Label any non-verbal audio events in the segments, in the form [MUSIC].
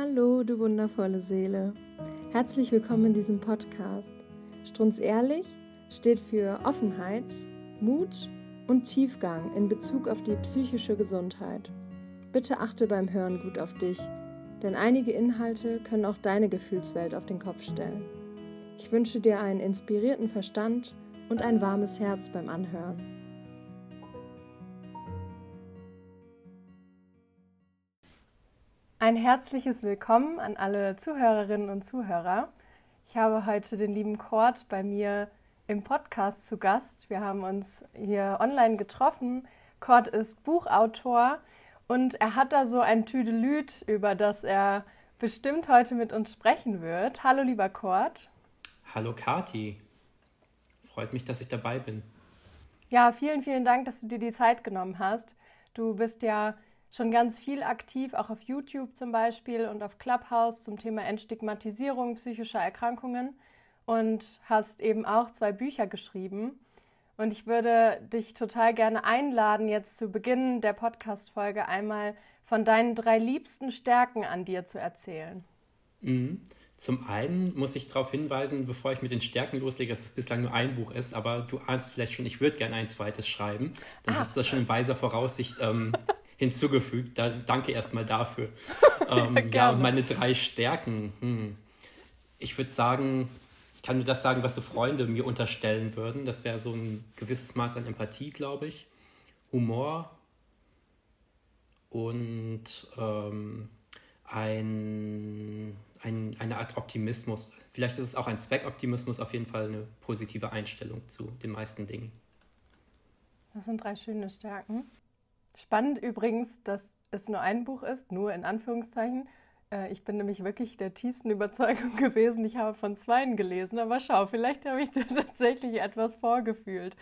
Hallo, du wundervolle Seele. Herzlich willkommen in diesem Podcast. Strunz ehrlich steht für Offenheit, Mut und Tiefgang in Bezug auf die psychische Gesundheit. Bitte achte beim Hören gut auf dich, denn einige Inhalte können auch deine Gefühlswelt auf den Kopf stellen. Ich wünsche dir einen inspirierten Verstand und ein warmes Herz beim Anhören. Ein herzliches Willkommen an alle Zuhörerinnen und Zuhörer. Ich habe heute den lieben Kurt bei mir im Podcast zu Gast. Wir haben uns hier online getroffen. Kurt ist Buchautor und er hat da so ein Tüdelüt, über das er bestimmt heute mit uns sprechen wird. Hallo, lieber Kurt. Hallo, Kati. Freut mich, dass ich dabei bin. Ja, vielen, vielen Dank, dass du dir die Zeit genommen hast. Du bist ja schon ganz viel aktiv, auch auf YouTube zum Beispiel und auf Clubhouse zum Thema Entstigmatisierung psychischer Erkrankungen und hast eben auch zwei Bücher geschrieben. Und ich würde dich total gerne einladen, jetzt zu Beginn der Podcast-Folge einmal von deinen drei liebsten Stärken an dir zu erzählen. Mhm. Zum einen muss ich darauf hinweisen, bevor ich mit den Stärken loslege, dass es bislang nur ein Buch ist, aber du ahnst vielleicht schon, ich würde gerne ein zweites schreiben. Dann ah. hast du das schon in weiser Voraussicht ähm, [LAUGHS] hinzugefügt. Da, danke erstmal dafür. [LAUGHS] ähm, ja, meine drei Stärken. Hm. Ich würde sagen, ich kann nur das sagen, was so Freunde mir unterstellen würden. Das wäre so ein gewisses Maß an Empathie, glaube ich. Humor und ähm, ein, ein, eine Art Optimismus. Vielleicht ist es auch ein Zweckoptimismus, auf jeden Fall eine positive Einstellung zu den meisten Dingen. Das sind drei schöne Stärken. Spannend übrigens, dass es nur ein Buch ist, nur in Anführungszeichen. Äh, ich bin nämlich wirklich der tiefsten Überzeugung [LAUGHS] gewesen, ich habe von zweien gelesen, aber schau, vielleicht habe ich [LAUGHS] dir tatsächlich etwas vorgefühlt.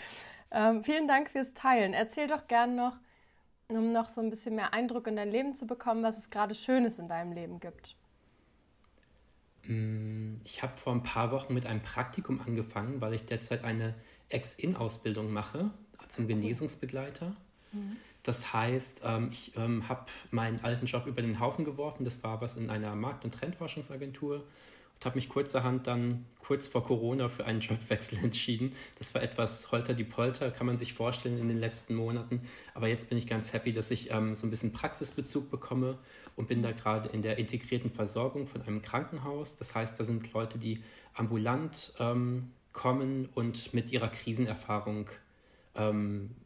Ähm, vielen Dank fürs Teilen. Erzähl doch gern noch, um noch so ein bisschen mehr Eindruck in dein Leben zu bekommen, was es gerade Schönes in deinem Leben gibt. Mm, ich habe vor ein paar Wochen mit einem Praktikum angefangen, weil ich derzeit eine Ex-In-Ausbildung mache zum Genesungsbegleiter. Mhm. Das heißt, ähm, ich ähm, habe meinen alten Job über den Haufen geworfen. Das war was in einer Markt- und Trendforschungsagentur und habe mich kurzerhand dann kurz vor Corona für einen [LAUGHS] Jobwechsel entschieden. Das war etwas holter die Polter, kann man sich vorstellen in den letzten Monaten. Aber jetzt bin ich ganz happy, dass ich ähm, so ein bisschen Praxisbezug bekomme und bin da gerade in der integrierten Versorgung von einem Krankenhaus. Das heißt, da sind Leute, die ambulant kommen und mit ihrer Krisenerfahrung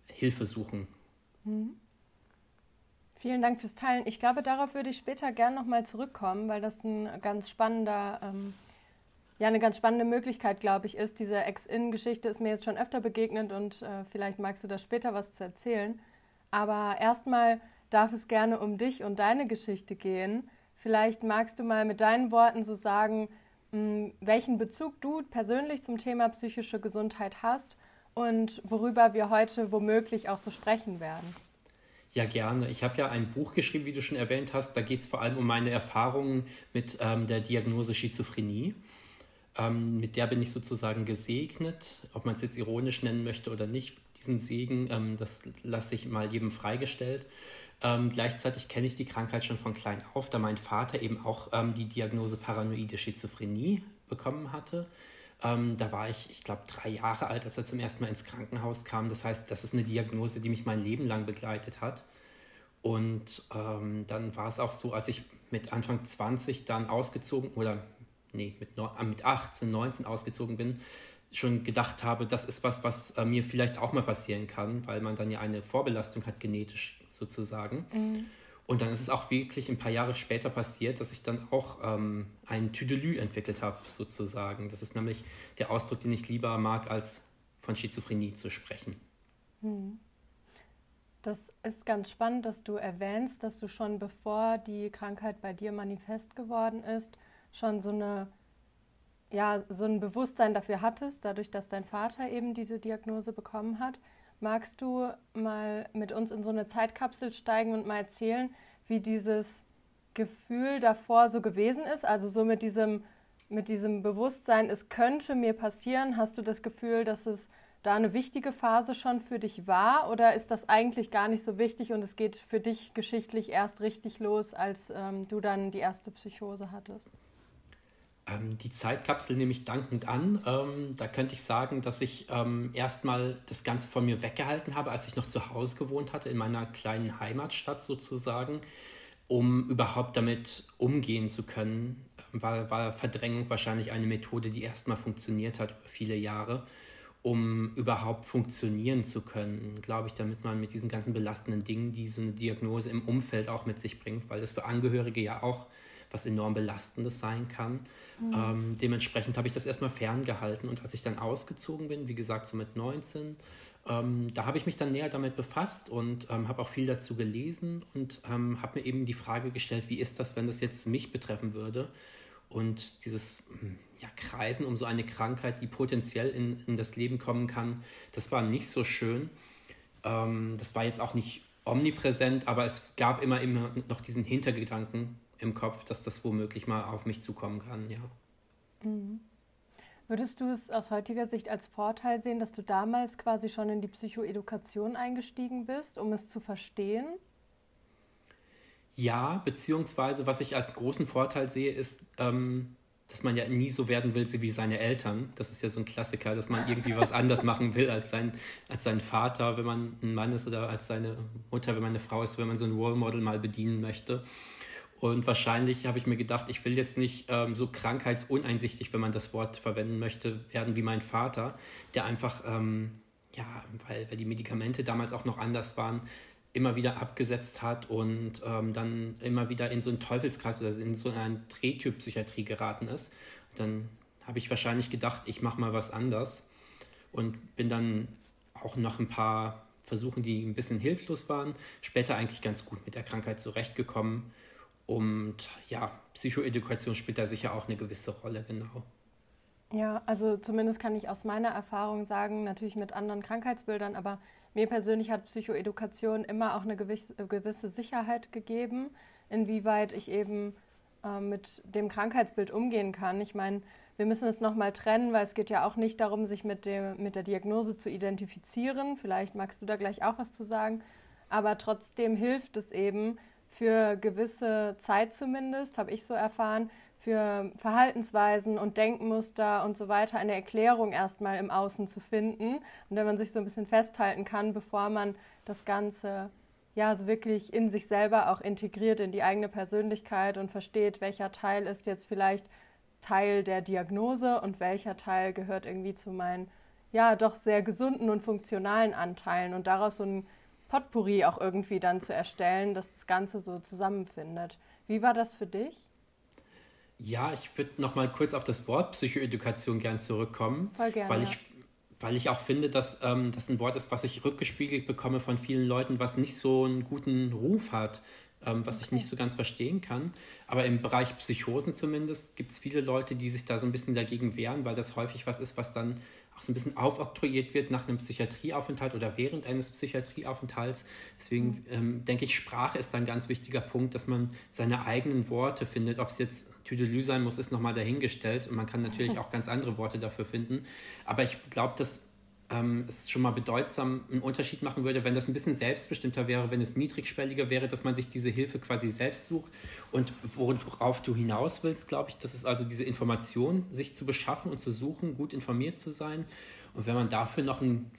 Hilfe suchen Mhm. Vielen Dank fürs Teilen. Ich glaube, darauf würde ich später gerne nochmal zurückkommen, weil das ein ganz spannender, ähm, ja, eine ganz spannende Möglichkeit, glaube ich, ist. Diese Ex-In-Geschichte ist mir jetzt schon öfter begegnet und äh, vielleicht magst du da später was zu erzählen. Aber erstmal darf es gerne um dich und deine Geschichte gehen. Vielleicht magst du mal mit deinen Worten so sagen, mh, welchen Bezug du persönlich zum Thema psychische Gesundheit hast und worüber wir heute womöglich auch so sprechen werden. Ja, gerne. Ich habe ja ein Buch geschrieben, wie du schon erwähnt hast. Da geht es vor allem um meine Erfahrungen mit ähm, der Diagnose Schizophrenie. Ähm, mit der bin ich sozusagen gesegnet. Ob man es jetzt ironisch nennen möchte oder nicht, diesen Segen, ähm, das lasse ich mal jedem freigestellt. Ähm, gleichzeitig kenne ich die Krankheit schon von klein auf, da mein Vater eben auch ähm, die Diagnose paranoide Schizophrenie bekommen hatte. Ähm, da war ich, ich glaube, drei Jahre alt, als er zum ersten Mal ins Krankenhaus kam. Das heißt, das ist eine Diagnose, die mich mein Leben lang begleitet hat. Und ähm, dann war es auch so, als ich mit Anfang 20 dann ausgezogen oder nee, mit, äh, mit 18, 19 ausgezogen bin, schon gedacht habe, das ist was, was äh, mir vielleicht auch mal passieren kann, weil man dann ja eine Vorbelastung hat, genetisch sozusagen. Mhm. Und dann ist es auch wirklich ein paar Jahre später passiert, dass ich dann auch ähm, ein Tüdelü entwickelt habe, sozusagen. Das ist nämlich der Ausdruck, den ich lieber mag, als von Schizophrenie zu sprechen. Hm. Das ist ganz spannend, dass du erwähnst, dass du schon bevor die Krankheit bei dir manifest geworden ist, schon so eine ja, so ein Bewusstsein dafür hattest, dadurch, dass dein Vater eben diese Diagnose bekommen hat. Magst du mal mit uns in so eine Zeitkapsel steigen und mal erzählen, wie dieses Gefühl davor so gewesen ist? Also so mit diesem, mit diesem Bewusstsein, es könnte mir passieren, hast du das Gefühl, dass es da eine wichtige Phase schon für dich war oder ist das eigentlich gar nicht so wichtig und es geht für dich geschichtlich erst richtig los, als ähm, du dann die erste Psychose hattest? Ähm, die Zeitkapsel nehme ich dankend an. Ähm, da könnte ich sagen, dass ich ähm, erstmal das Ganze von mir weggehalten habe, als ich noch zu Hause gewohnt hatte, in meiner kleinen Heimatstadt sozusagen, um überhaupt damit umgehen zu können. War, war Verdrängung wahrscheinlich eine Methode, die erstmal funktioniert hat über viele Jahre, um überhaupt funktionieren zu können, glaube ich, damit man mit diesen ganzen belastenden Dingen, die so eine Diagnose im Umfeld auch mit sich bringt, weil das für Angehörige ja auch was enorm Belastendes sein kann. Mhm. Ähm, dementsprechend habe ich das erstmal ferngehalten und als ich dann ausgezogen bin, wie gesagt, so mit 19, ähm, da habe ich mich dann näher damit befasst und ähm, habe auch viel dazu gelesen und ähm, habe mir eben die Frage gestellt, wie ist das, wenn das jetzt mich betreffen würde? Und dieses hm, ja, Kreisen um so eine Krankheit, die potenziell in, in das Leben kommen kann, das war nicht so schön. Ähm, das war jetzt auch nicht omnipräsent, aber es gab immer, immer noch diesen Hintergedanken, im Kopf, dass das womöglich mal auf mich zukommen kann, ja. Mhm. Würdest du es aus heutiger Sicht als Vorteil sehen, dass du damals quasi schon in die Psychoedukation eingestiegen bist, um es zu verstehen? Ja, beziehungsweise was ich als großen Vorteil sehe, ist, ähm, dass man ja nie so werden will wie seine Eltern. Das ist ja so ein Klassiker, dass man irgendwie was anders machen will als sein, als sein Vater, wenn man ein Mann ist, oder als seine Mutter, wenn man eine Frau ist, wenn man so ein Role Model mal bedienen möchte. Und wahrscheinlich habe ich mir gedacht, ich will jetzt nicht ähm, so krankheitsuneinsichtig, wenn man das Wort verwenden möchte, werden wie mein Vater, der einfach, ähm, ja, weil, weil die Medikamente damals auch noch anders waren, immer wieder abgesetzt hat und ähm, dann immer wieder in so einen Teufelskreis oder in so eine Drehtyp-Psychiatrie geraten ist. Dann habe ich wahrscheinlich gedacht, ich mache mal was anders und bin dann auch nach ein paar Versuchen, die ein bisschen hilflos waren, später eigentlich ganz gut mit der Krankheit zurechtgekommen und ja, Psychoedukation spielt da sicher auch eine gewisse Rolle, genau. Ja, also zumindest kann ich aus meiner Erfahrung sagen, natürlich mit anderen Krankheitsbildern, aber mir persönlich hat Psychoedukation immer auch eine gewisse Sicherheit gegeben, inwieweit ich eben äh, mit dem Krankheitsbild umgehen kann. Ich meine, wir müssen es nochmal trennen, weil es geht ja auch nicht darum, sich mit, dem, mit der Diagnose zu identifizieren. Vielleicht magst du da gleich auch was zu sagen. Aber trotzdem hilft es eben, für gewisse Zeit zumindest, habe ich so erfahren, für Verhaltensweisen und Denkmuster und so weiter eine Erklärung erstmal im Außen zu finden. Und wenn man sich so ein bisschen festhalten kann, bevor man das Ganze ja so wirklich in sich selber auch integriert in die eigene Persönlichkeit und versteht, welcher Teil ist jetzt vielleicht Teil der Diagnose und welcher Teil gehört irgendwie zu meinen ja doch sehr gesunden und funktionalen Anteilen und daraus so ein Potpourri auch irgendwie dann zu erstellen, dass das Ganze so zusammenfindet. Wie war das für dich? Ja, ich würde noch mal kurz auf das Wort Psychoedukation gern zurückkommen, Voll gerne. weil ich weil ich auch finde, dass ähm, das ein Wort ist, was ich rückgespiegelt bekomme von vielen Leuten, was nicht so einen guten Ruf hat, ähm, was okay. ich nicht so ganz verstehen kann. Aber im Bereich Psychosen zumindest gibt es viele Leute, die sich da so ein bisschen dagegen wehren, weil das häufig was ist, was dann auch so ein bisschen aufoktroyiert wird nach einem Psychiatrieaufenthalt oder während eines Psychiatrieaufenthalts. Deswegen mhm. ähm, denke ich, Sprache ist ein ganz wichtiger Punkt, dass man seine eigenen Worte findet. Ob es jetzt Tüdelü sein muss, ist nochmal dahingestellt. Und man kann natürlich auch ganz andere Worte dafür finden. Aber ich glaube, dass ähm, es schon mal bedeutsam einen Unterschied machen würde, wenn das ein bisschen selbstbestimmter wäre, wenn es niedrigschwelliger wäre, dass man sich diese Hilfe quasi selbst sucht. Und worauf du hinaus willst, glaube ich, das ist also diese Information, sich zu beschaffen und zu suchen, gut informiert zu sein. Und wenn man dafür noch einen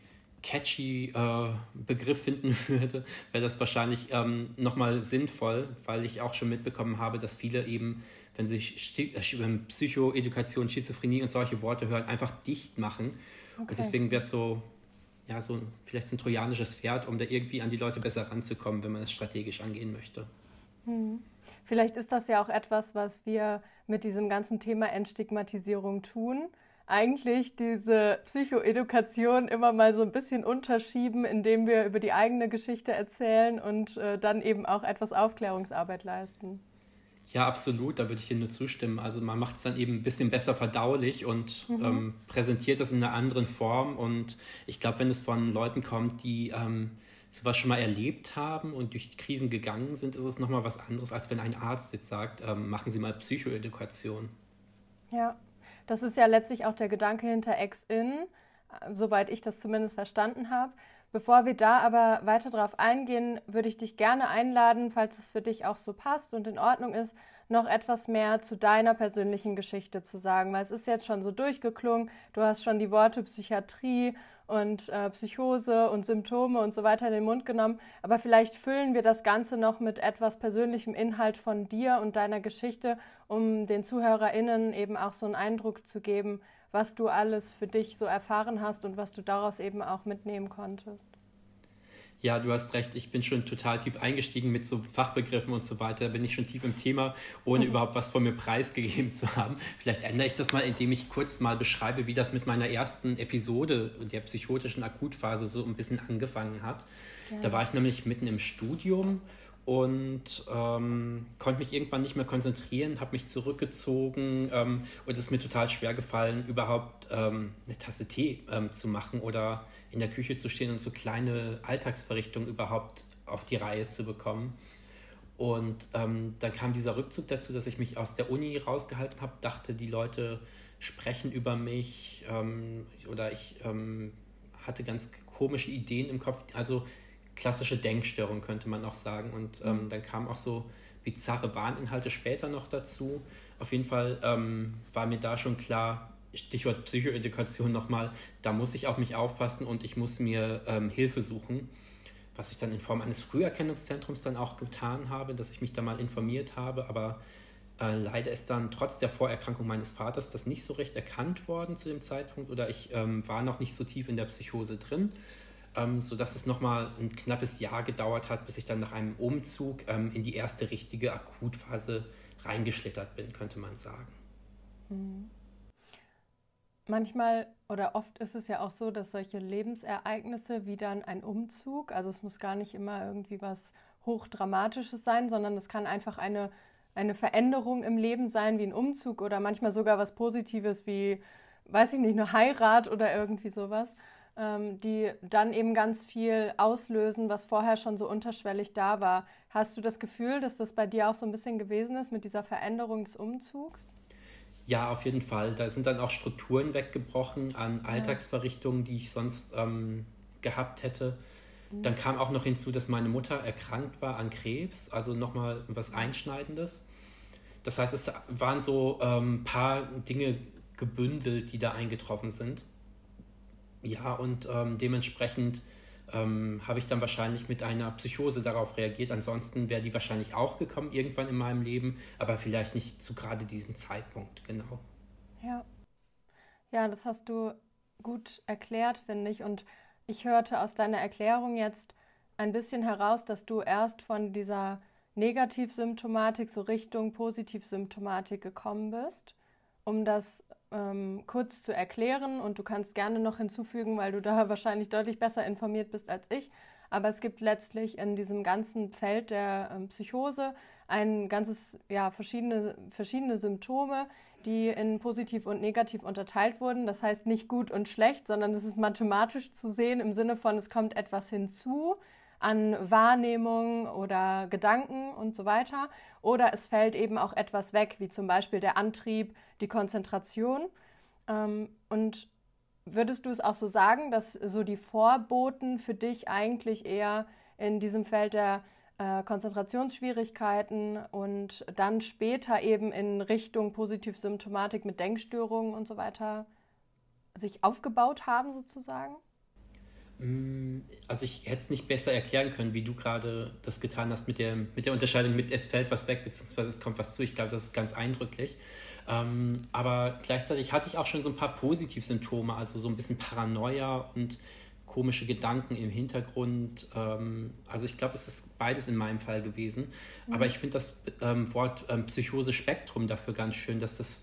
catchy äh, Begriff finden [LAUGHS] würde, wäre das wahrscheinlich ähm, nochmal sinnvoll, weil ich auch schon mitbekommen habe, dass viele eben, wenn sie äh, Psychoedukation, Schizophrenie und solche Worte hören, einfach dicht machen Okay. Und deswegen wäre es so, ja, so vielleicht so ein trojanisches Pferd, um da irgendwie an die Leute besser ranzukommen, wenn man es strategisch angehen möchte. Hm. Vielleicht ist das ja auch etwas, was wir mit diesem ganzen Thema Entstigmatisierung tun. Eigentlich diese Psychoedukation immer mal so ein bisschen unterschieben, indem wir über die eigene Geschichte erzählen und äh, dann eben auch etwas Aufklärungsarbeit leisten. Ja, absolut, da würde ich dir nur zustimmen. Also man macht es dann eben ein bisschen besser verdaulich und mhm. ähm, präsentiert das in einer anderen Form. Und ich glaube, wenn es von Leuten kommt, die ähm, sowas schon mal erlebt haben und durch Krisen gegangen sind, ist es nochmal was anderes, als wenn ein Arzt jetzt sagt, ähm, machen Sie mal Psychoedukation. Ja, das ist ja letztlich auch der Gedanke hinter Ex-In. soweit ich das zumindest verstanden habe. Bevor wir da aber weiter darauf eingehen, würde ich dich gerne einladen, falls es für dich auch so passt und in Ordnung ist, noch etwas mehr zu deiner persönlichen Geschichte zu sagen, weil es ist jetzt schon so durchgeklungen. Du hast schon die Worte Psychiatrie und äh, Psychose und Symptome und so weiter in den Mund genommen. Aber vielleicht füllen wir das Ganze noch mit etwas persönlichem Inhalt von dir und deiner Geschichte, um den ZuhörerInnen eben auch so einen Eindruck zu geben, was du alles für dich so erfahren hast und was du daraus eben auch mitnehmen konntest. Ja, du hast recht. Ich bin schon total tief eingestiegen mit so Fachbegriffen und so weiter. Da bin ich schon tief im Thema, ohne [LAUGHS] überhaupt was von mir preisgegeben zu haben. Vielleicht ändere ich das mal, indem ich kurz mal beschreibe, wie das mit meiner ersten Episode der psychotischen Akutphase so ein bisschen angefangen hat. Ja. Da war ich nämlich mitten im Studium und ähm, konnte mich irgendwann nicht mehr konzentrieren, habe mich zurückgezogen ähm, und es ist mir total schwer gefallen, überhaupt ähm, eine Tasse Tee ähm, zu machen oder in der Küche zu stehen und so kleine Alltagsverrichtungen überhaupt auf die Reihe zu bekommen. Und ähm, dann kam dieser Rückzug dazu, dass ich mich aus der Uni rausgehalten habe, dachte, die Leute sprechen über mich ähm, oder ich hatte ganz komische Ideen im Kopf. Also klassische Denkstörung, könnte man auch sagen. Und ähm, mhm. dann kamen auch so bizarre Warninhalte später noch dazu. Auf jeden Fall ähm, war mir da schon klar, Stichwort Psychoedukation nochmal, da muss ich auf mich aufpassen und ich muss mir ähm, Hilfe suchen. Was ich dann in Form eines Früherkennungszentrums dann auch getan habe, dass ich mich da mal informiert habe, aber äh, leider ist dann trotz der Vorerkrankung meines Vaters das nicht so recht erkannt worden zu dem Zeitpunkt oder ich ähm, war noch nicht so tief in der Psychose drin ähm, sodass es nochmal ein knappes Jahr gedauert hat, bis ich dann nach einem Umzug ähm, in die erste richtige Akutphase reingeschlittert bin, könnte man sagen. Mhm. Manchmal oder oft ist es ja auch so, dass solche Lebensereignisse wie dann ein Umzug, also es muss gar nicht immer irgendwie was Hochdramatisches sein, sondern es kann einfach eine, eine Veränderung im Leben sein, wie ein Umzug oder manchmal sogar was Positives wie, weiß ich nicht, eine Heirat oder irgendwie sowas die dann eben ganz viel auslösen, was vorher schon so unterschwellig da war. Hast du das Gefühl, dass das bei dir auch so ein bisschen gewesen ist mit dieser Veränderung des Umzugs? Ja, auf jeden Fall. Da sind dann auch Strukturen weggebrochen an Alltagsverrichtungen, die ich sonst ähm, gehabt hätte. Mhm. Dann kam auch noch hinzu, dass meine Mutter erkrankt war an Krebs, also nochmal was Einschneidendes. Das heißt, es waren so ein ähm, paar Dinge gebündelt, die da eingetroffen sind. Ja, und ähm, dementsprechend ähm, habe ich dann wahrscheinlich mit einer Psychose darauf reagiert. Ansonsten wäre die wahrscheinlich auch gekommen irgendwann in meinem Leben, aber vielleicht nicht zu gerade diesem Zeitpunkt, genau. Ja. Ja, das hast du gut erklärt, finde ich. Und ich hörte aus deiner Erklärung jetzt ein bisschen heraus, dass du erst von dieser Negativsymptomatik so Richtung Positivsymptomatik gekommen bist, um das ähm, kurz zu erklären und du kannst gerne noch hinzufügen, weil du da [LAUGHS] wahrscheinlich deutlich besser informiert bist als ich. Aber es gibt letztlich in diesem ganzen Feld der ähm, Psychose ein ganzes, ja, verschiedene, verschiedene Symptome, die in positiv und negativ unterteilt wurden. Das heißt nicht gut und schlecht, sondern es ist mathematisch zu sehen im Sinne von, es kommt etwas hinzu, an Wahrnehmung oder Gedanken und so weiter. Oder es fällt eben auch etwas weg, wie zum Beispiel der Antrieb, die Konzentration. Ähm, und würdest du es auch so sagen, dass so die Vorboten für dich eigentlich eher in diesem Feld der äh, Konzentrationsschwierigkeiten und dann später eben in Richtung Positivsymptomatik mit Denkstörungen und so weiter sich aufgebaut haben sozusagen? Mm, also ich hätte es nicht besser erklären können, wie du gerade das getan hast mit der, mit der Unterscheidung mit es fällt was weg, beziehungsweise es kommt was zu. Ich glaube, das ist ganz eindrücklich. Ähm, aber gleichzeitig hatte ich auch schon so ein paar Positivsymptome, also so ein bisschen Paranoia und komische Gedanken im Hintergrund. Ähm, also ich glaube, es ist beides in meinem Fall gewesen. Mhm. Aber ich finde das ähm, Wort ähm, Psychose-Spektrum dafür ganz schön, dass das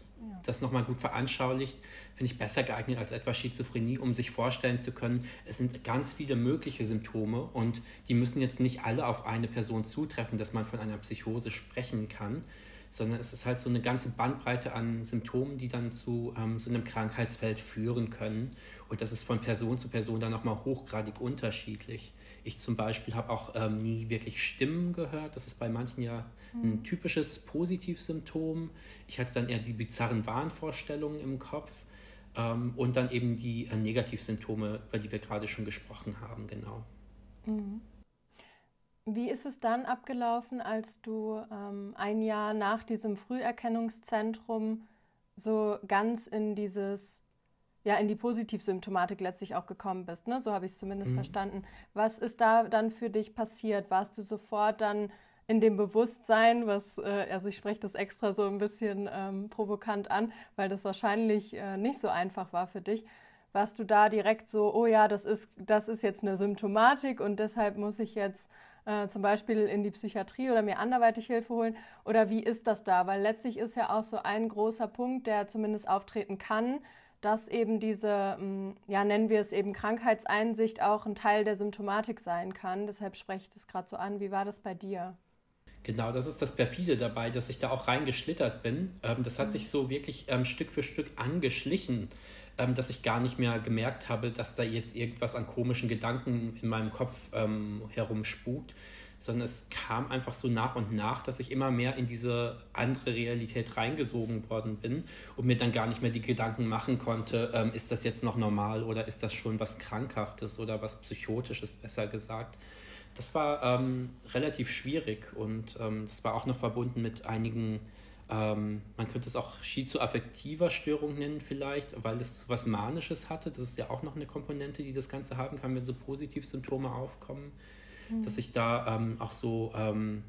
das nochmal gut veranschaulicht, finde ich besser geeignet als etwa Schizophrenie, um sich vorstellen zu können, es sind ganz viele mögliche Symptome und die müssen jetzt nicht alle auf eine Person zutreffen, dass man von einer Psychose sprechen kann, sondern es ist halt so eine ganze Bandbreite an Symptomen, die dann zu ähm, so einem Krankheitsfeld führen können. Und das ist von Person zu Person dann nochmal hochgradig unterschiedlich. Ich zum Beispiel habe auch ähm, nie wirklich Stimmen gehört. Das ist bei manchen ja ein mhm. typisches Positivsymptom. Ich hatte dann eher die bizarren Wahnvorstellungen im Kopf. ähm, und dann eben die äh, Negativsymptome, über die wir gerade schon gesprochen haben, genau. Mhm. Wie ist es dann abgelaufen, als du ähm, ein Jahr nach diesem Früherkennungszentrum so ganz in dieses, ja, in die Positivsymptomatik letztlich auch gekommen bist? Ne? So habe ich es zumindest mhm. verstanden. Was ist da dann für dich passiert? Warst du sofort dann in dem Bewusstsein, was, äh, also ich spreche das extra so ein bisschen ähm, provokant an, weil das wahrscheinlich äh, nicht so einfach war für dich. Warst du da direkt so, oh ja, das ist, das ist jetzt eine Symptomatik und deshalb muss ich jetzt äh, zum Beispiel in die Psychiatrie oder mir anderweitig Hilfe holen? Oder wie ist das da? Weil letztlich ist ja auch so ein großer Punkt, der zumindest auftreten kann, dass eben diese, mm, ja, nennen wir es eben Krankheitseinsicht auch ein Teil der Symptomatik sein kann. Deshalb spreche ich das gerade so an. Wie war das bei dir? Genau, das ist das Perfide dabei, dass ich da auch reingeschlittert bin. Ähm, das hat mhm. sich so wirklich ähm, Stück für Stück angeschlichen, ähm, dass ich gar nicht mehr gemerkt habe, dass da jetzt irgendwas an komischen Gedanken in meinem Kopf herumspukt, sondern es kam einfach so nach und nach, dass ich immer mehr in diese andere Realität reingesogen worden bin und mir dann gar nicht mehr die Gedanken machen konnte, ähm, ist das jetzt noch normal oder ist das schon was Krankhaftes oder was Psychotisches, besser gesagt. Das war ähm, relativ schwierig und ähm, das war auch noch verbunden mit einigen ähm, man könnte es auch schizoaffektiver Störung nennen vielleicht, weil es was Manisches hatte. Das ist ja auch noch eine Komponente, die das Ganze haben kann, wenn so Positivsymptome aufkommen. Mhm. Dass ich da ähm, auch so ähm,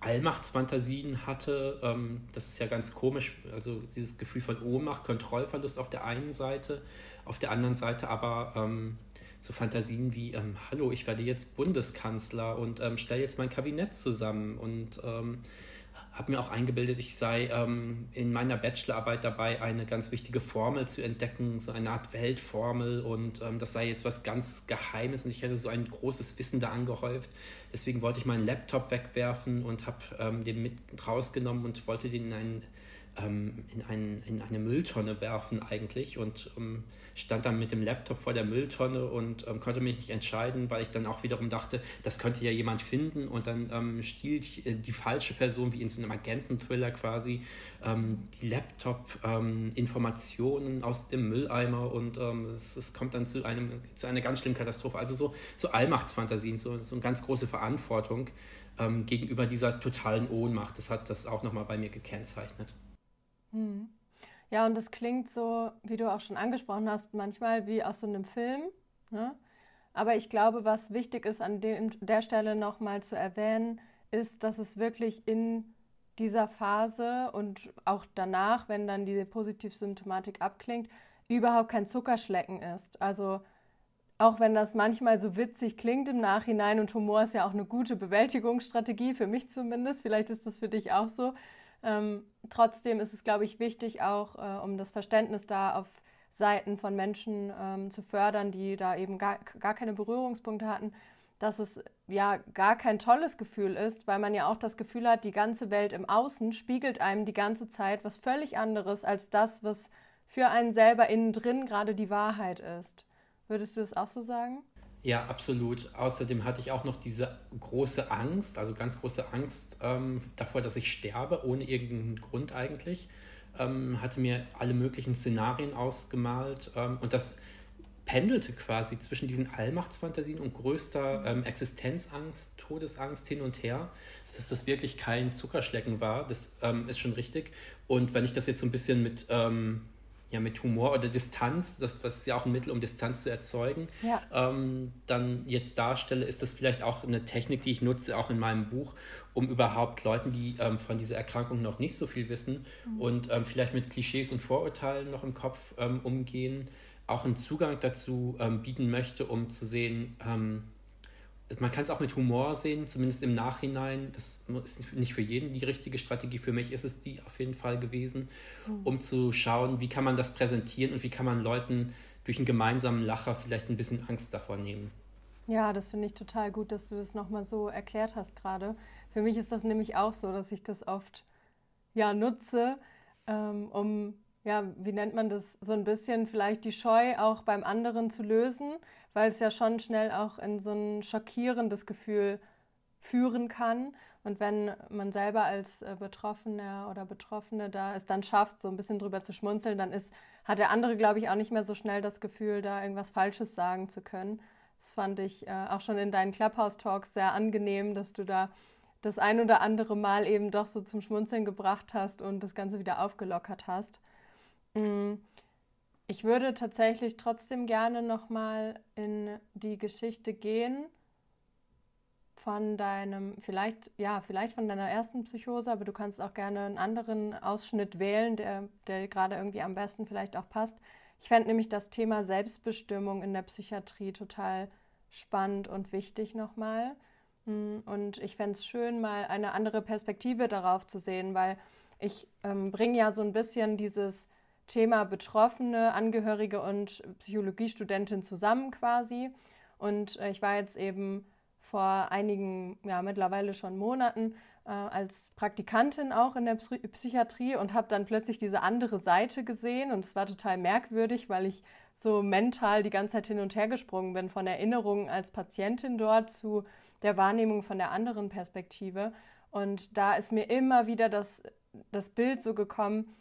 Allmachtsfantasien hatte. Ähm, das ist ja ganz komisch. Also dieses Gefühl von Ohnmacht, Kontrollverlust auf der einen Seite, auf der anderen Seite aber ähm, so Fantasien wie, ähm, hallo, ich werde jetzt Bundeskanzler und stelle jetzt mein Kabinett zusammen und habe mir auch eingebildet, ich sei ähm, in meiner Bachelorarbeit dabei, eine ganz wichtige Formel zu entdecken, so eine Art Weltformel und ähm, das sei jetzt was ganz Geheimes und ich hätte so ein großes Wissen da angehäuft. Deswegen wollte ich meinen Laptop wegwerfen und habe ähm, den mit rausgenommen und wollte den in, ein, ähm, in, ein, in eine Mülltonne werfen eigentlich und ähm, stand dann mit dem Laptop vor der Mülltonne und ähm, konnte mich nicht entscheiden, weil ich dann auch wiederum dachte, das könnte ja jemand finden und dann ähm, stiehlt äh, die falsche Person, wie in so einem Agenten-Thriller quasi, ähm, die Laptop-Informationen ähm, aus dem Mülleimer und ähm, es, es, kommt dann zu, einem, zu einer ganz schlimmen Katastrophe. Also so, so Allmachtsfantasien, so, so eine ganz große Verantwortung gegenüber dieser totalen Ohnmacht. Das hat das auch nochmal bei mir gekennzeichnet. Hm. Ja, und das klingt so, wie du auch schon angesprochen hast, manchmal wie aus so einem Film. Ne? Aber ich glaube, was wichtig ist, an dem, der Stelle nochmal zu erwähnen, ist, dass es wirklich in dieser Phase und auch danach, wenn dann diese Positivsymptomatik abklingt, überhaupt kein Zuckerschlecken ist. Also auch wenn das manchmal so witzig klingt im Nachhinein und Humor ist ja auch eine gute Bewältigungsstrategie, für mich zumindest, vielleicht ist das für dich auch so, ähm, trotzdem ist es, glaube ich, wichtig, auch äh, um das Verständnis da auf Seiten von Menschen ähm, zu fördern, die da eben gar, gar keine Berührungspunkte hatten, dass es ja gar kein tolles Gefühl ist, weil man ja auch das Gefühl hat, die ganze Welt im Außen spiegelt einem die ganze Zeit was völlig anderes als das, was für einen selber innen drin gerade die Wahrheit ist. Würdest du das auch so sagen? Ja, absolut. Außerdem hatte ich auch noch diese große Angst, also ganz große Angst ähm, davor, dass ich sterbe, ohne irgendeinen Grund eigentlich. Ähm, hatte mir alle möglichen Szenarien ausgemalt ähm, und das pendelte quasi zwischen diesen Allmachtsfantasien und größter ähm, Existenzangst, Todesangst hin und her. Dass das wirklich kein Zuckerschlecken war, das ähm, ist schon richtig. Und wenn ich das jetzt so ein bisschen mit ähm, ja, mit Humor oder Distanz, das, das ist ja auch ein Mittel, um Distanz zu erzeugen, ja. ähm, dann jetzt darstelle, ist das vielleicht auch eine Technik, die ich nutze, auch in meinem Buch, um überhaupt Leuten, die ähm, von dieser Erkrankung noch nicht so viel wissen mhm. und ähm, vielleicht mit Klischees und Vorurteilen noch im Kopf ähm, umgehen, auch einen Zugang dazu ähm, bieten möchte, um zu sehen, ähm, man kann es auch mit Humor sehen, zumindest im Nachhinein. Das ist nicht für jeden die richtige Strategie. Für mich ist es die auf jeden Fall gewesen, mhm. um zu schauen, wie kann man das präsentieren und wie kann man Leuten durch einen gemeinsamen Lacher vielleicht ein bisschen Angst davor nehmen. Ja, das finde ich total gut, dass du das nochmal so erklärt hast gerade. Für mich ist das nämlich auch so, dass ich das oft ja nutze, ähm, um ja, wie nennt man das, so ein bisschen vielleicht die Scheu auch beim anderen zu lösen, weil es ja schon schnell auch in so ein schockierendes Gefühl führen kann. Und wenn man selber als äh, Betroffener oder Betroffene da es dann schafft, so ein bisschen drüber zu schmunzeln, dann ist, hat der andere, glaube ich, auch nicht mehr so schnell das Gefühl, da irgendwas Falsches sagen zu können. Das fand ich äh, auch schon in deinen Clubhouse-Talks sehr angenehm, dass du da das ein oder andere Mal eben doch so zum Schmunzeln gebracht hast und das Ganze wieder aufgelockert hast. Mm. Ich würde tatsächlich trotzdem gerne nochmal in die Geschichte gehen von deinem, vielleicht, ja, vielleicht von deiner ersten Psychose, aber du kannst auch gerne einen anderen Ausschnitt wählen, der, der gerade irgendwie am besten vielleicht auch passt. Ich fände nämlich das Thema Selbstbestimmung in der Psychiatrie total spannend und wichtig nochmal. Mm, und ich fände es schön, mal eine andere Perspektive darauf zu sehen, weil ich ähm, bringe ja so ein bisschen dieses Thema Betroffene, Angehörige und Psychologiestudentin zusammen quasi. Und äh, ich war jetzt eben vor einigen, ja mittlerweile schon Monaten äh, als Praktikantin auch in der Psy Psychiatrie und habe dann plötzlich diese andere Seite gesehen und es war total merkwürdig, weil ich so mental die ganze Zeit hin und her gesprungen bin von Erinnerungen als Patientin dort zu der Wahrnehmung von der anderen Perspektive. Und da ist mir immer wieder das, das Bild so gekommen,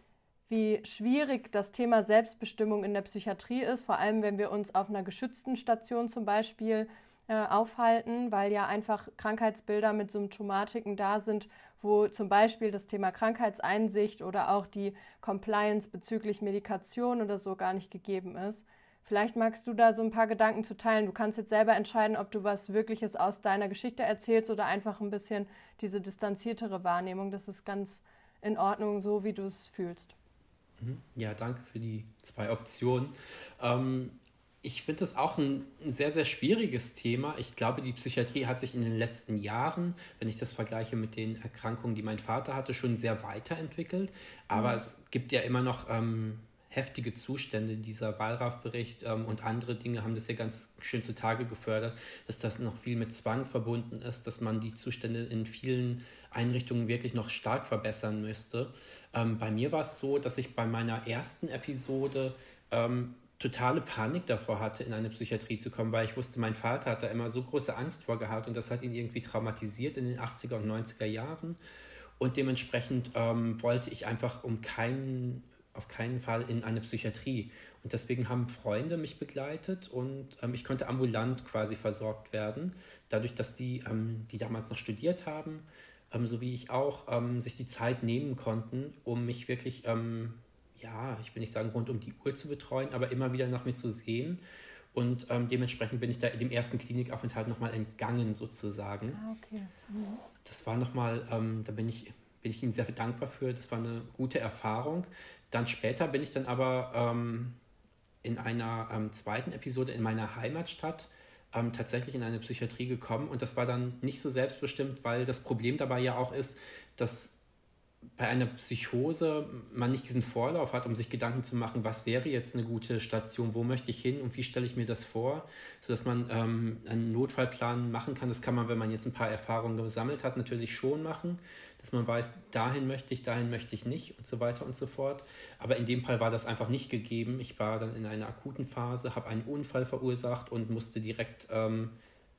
wie schwierig das Thema Selbstbestimmung in der Psychiatrie ist, vor allem wenn wir uns auf einer geschützten Station zum Beispiel äh, aufhalten, weil ja einfach Krankheitsbilder mit Symptomatiken da sind, wo zum Beispiel das Thema Krankheitseinsicht oder auch die Compliance bezüglich Medikation oder so gar nicht gegeben ist. Vielleicht magst du da so ein paar Gedanken zu teilen. Du kannst jetzt selber entscheiden, ob du was Wirkliches aus deiner Geschichte erzählst oder einfach ein bisschen diese distanziertere Wahrnehmung. Das ist ganz in Ordnung, so wie du es fühlst. Mhm. Ja, danke für die zwei Optionen. Ähm, ich finde das auch ein, sehr, sehr schwieriges Thema. Ich glaube, die Psychiatrie hat sich in den letzten Jahren, wenn ich das vergleiche mit den Erkrankungen, die mein Vater hatte, schon sehr weiterentwickelt. Aber mhm. es gibt ja immer noch ähm, heftige Zustände. Dieser Wallraff-Bericht ähm, und andere Dinge haben das ja ganz schön zutage gefördert, dass das noch viel mit Zwang verbunden ist, dass man die Zustände in vielen Einrichtungen wirklich noch stark verbessern müsste. Ähm, bei mir war es so, dass ich bei meiner ersten Episode ähm, totale Panik davor hatte, in eine Psychiatrie zu kommen, weil ich wusste, mein Vater hat da immer so große Angst vor gehabt und das hat ihn irgendwie traumatisiert in den 80er und 90er Jahren. Und dementsprechend ähm, wollte ich einfach um keinen, auf keinen Fall in eine Psychiatrie. Und deswegen haben Freunde mich begleitet und ähm, ich konnte ambulant quasi versorgt werden. Dadurch, dass die, ähm, die damals noch studiert haben, ähm, so wie ich auch, ähm, sich die Zeit nehmen konnten, um mich wirklich ähm, ja, ich will nicht sagen rund um die Uhr zu betreuen, aber immer wieder nach mir zu sehen. Und ähm, dementsprechend bin ich da dem ersten Klinikaufenthalt nochmal entgangen sozusagen. Ah, okay. Mhm. Das war nochmal, ähm, da bin ich, bin ich Ihnen sehr dankbar für. Das war eine gute Erfahrung. Dann später bin ich dann aber ähm, in einer ähm, zweiten Episode in meiner Heimatstadt ähm, tatsächlich in eine Psychiatrie gekommen. Und das war dann nicht so selbstbestimmt, weil das Problem dabei ja auch ist, dass bei einer Psychose man nicht diesen Vorlauf hat, um sich Gedanken zu machen, was wäre jetzt eine gute Station, wo möchte ich hin und wie stelle ich mir das vor, sodass man ähm, einen Notfallplan machen kann. Das kann man, wenn man jetzt ein paar Erfahrungen gesammelt hat, natürlich schon machen, dass man weiß, dahin möchte ich, dahin möchte ich nicht und so weiter und so fort. Aber in dem Fall war das einfach nicht gegeben. Ich war dann in einer akuten Phase, habe einen Unfall verursacht und musste direkt ähm,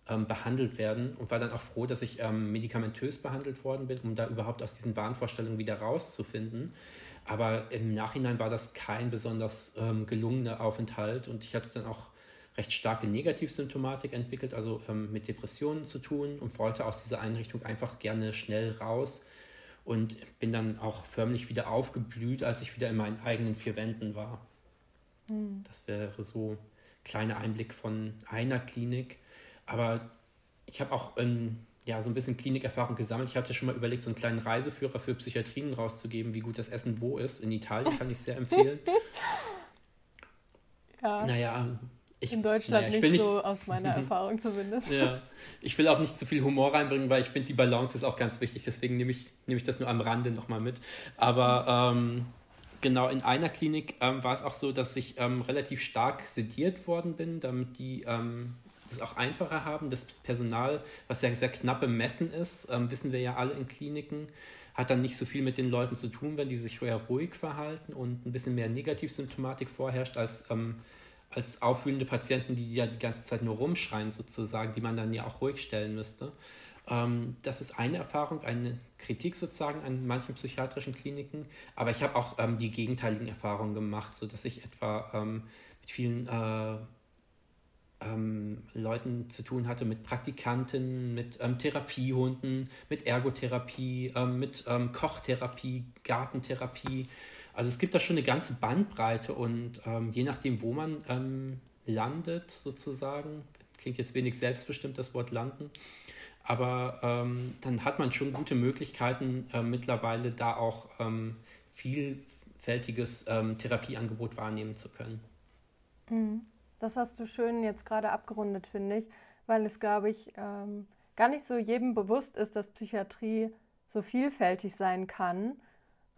ähm, behandelt werden und war dann auch froh, dass ich ähm, medikamentös behandelt worden bin, um da überhaupt aus diesen Wahnvorstellungen wieder rauszufinden. Aber im Nachhinein war das kein besonders ähm, gelungener Aufenthalt und ich hatte dann auch recht starke Negativsymptomatik entwickelt, also ähm, mit Depressionen zu tun und wollte aus dieser Einrichtung einfach gerne schnell raus und bin dann auch förmlich wieder aufgeblüht, als ich wieder in meinen eigenen vier Wänden war. Mhm. Das wäre so ein kleiner Einblick von einer Klinik. Aber ich habe auch ähm, ja, so ein bisschen Klinikerfahrung gesammelt. Ich hatte schon mal überlegt, so einen kleinen Reiseführer für Psychiatrien rauszugeben, wie gut das Essen wo ist. In Italien kann ich es sehr empfehlen. [LAUGHS] ja. Naja, ich, in Deutschland naja, nicht, nicht so aus meiner [LAUGHS] Erfahrung zumindest. Ja, ich will auch nicht zu viel Humor reinbringen, weil ich finde, die Balance ist auch ganz wichtig. Deswegen nehme ich, nehme ich das nur am Rande nochmal mit. Aber ähm, genau, in einer Klinik ähm, war es auch so, dass ich ähm, relativ stark sediert worden bin, damit die ähm, das auch einfacher haben. Das Personal, was ja sehr knapp im Messen ist, ähm, wissen wir ja alle in Kliniken, hat dann nicht so viel mit den Leuten zu tun, wenn die sich eher ruhig verhalten und ein bisschen mehr Negativsymptomatik vorherrscht als, ähm, als aufwühlende Patienten, die ja die ganze Zeit nur rumschreien sozusagen, die man dann ja auch ruhig stellen müsste. Ähm, das ist eine Erfahrung, eine Kritik sozusagen an manchen psychiatrischen Kliniken. Aber ich habe auch ähm, die gegenteiligen Erfahrungen gemacht, sodass ich etwa ähm, mit vielen äh, ähm, Leuten zu tun hatte, mit Praktikanten, mit ähm, Therapiehunden, mit Ergotherapie, ähm, mit Kochtherapie, Gartentherapie. Also es gibt da schon eine ganze Bandbreite und ähm, je nachdem, wo man ähm, landet, sozusagen, klingt jetzt wenig selbstbestimmt das Wort landen, aber dann hat man schon gute Möglichkeiten, äh, mittlerweile da auch vielfältiges Therapieangebot wahrnehmen zu können. Mhm. Das hast du schön jetzt gerade abgerundet, finde ich, weil es, glaube ich, ähm, gar nicht so jedem bewusst ist, dass Psychiatrie so vielfältig sein kann.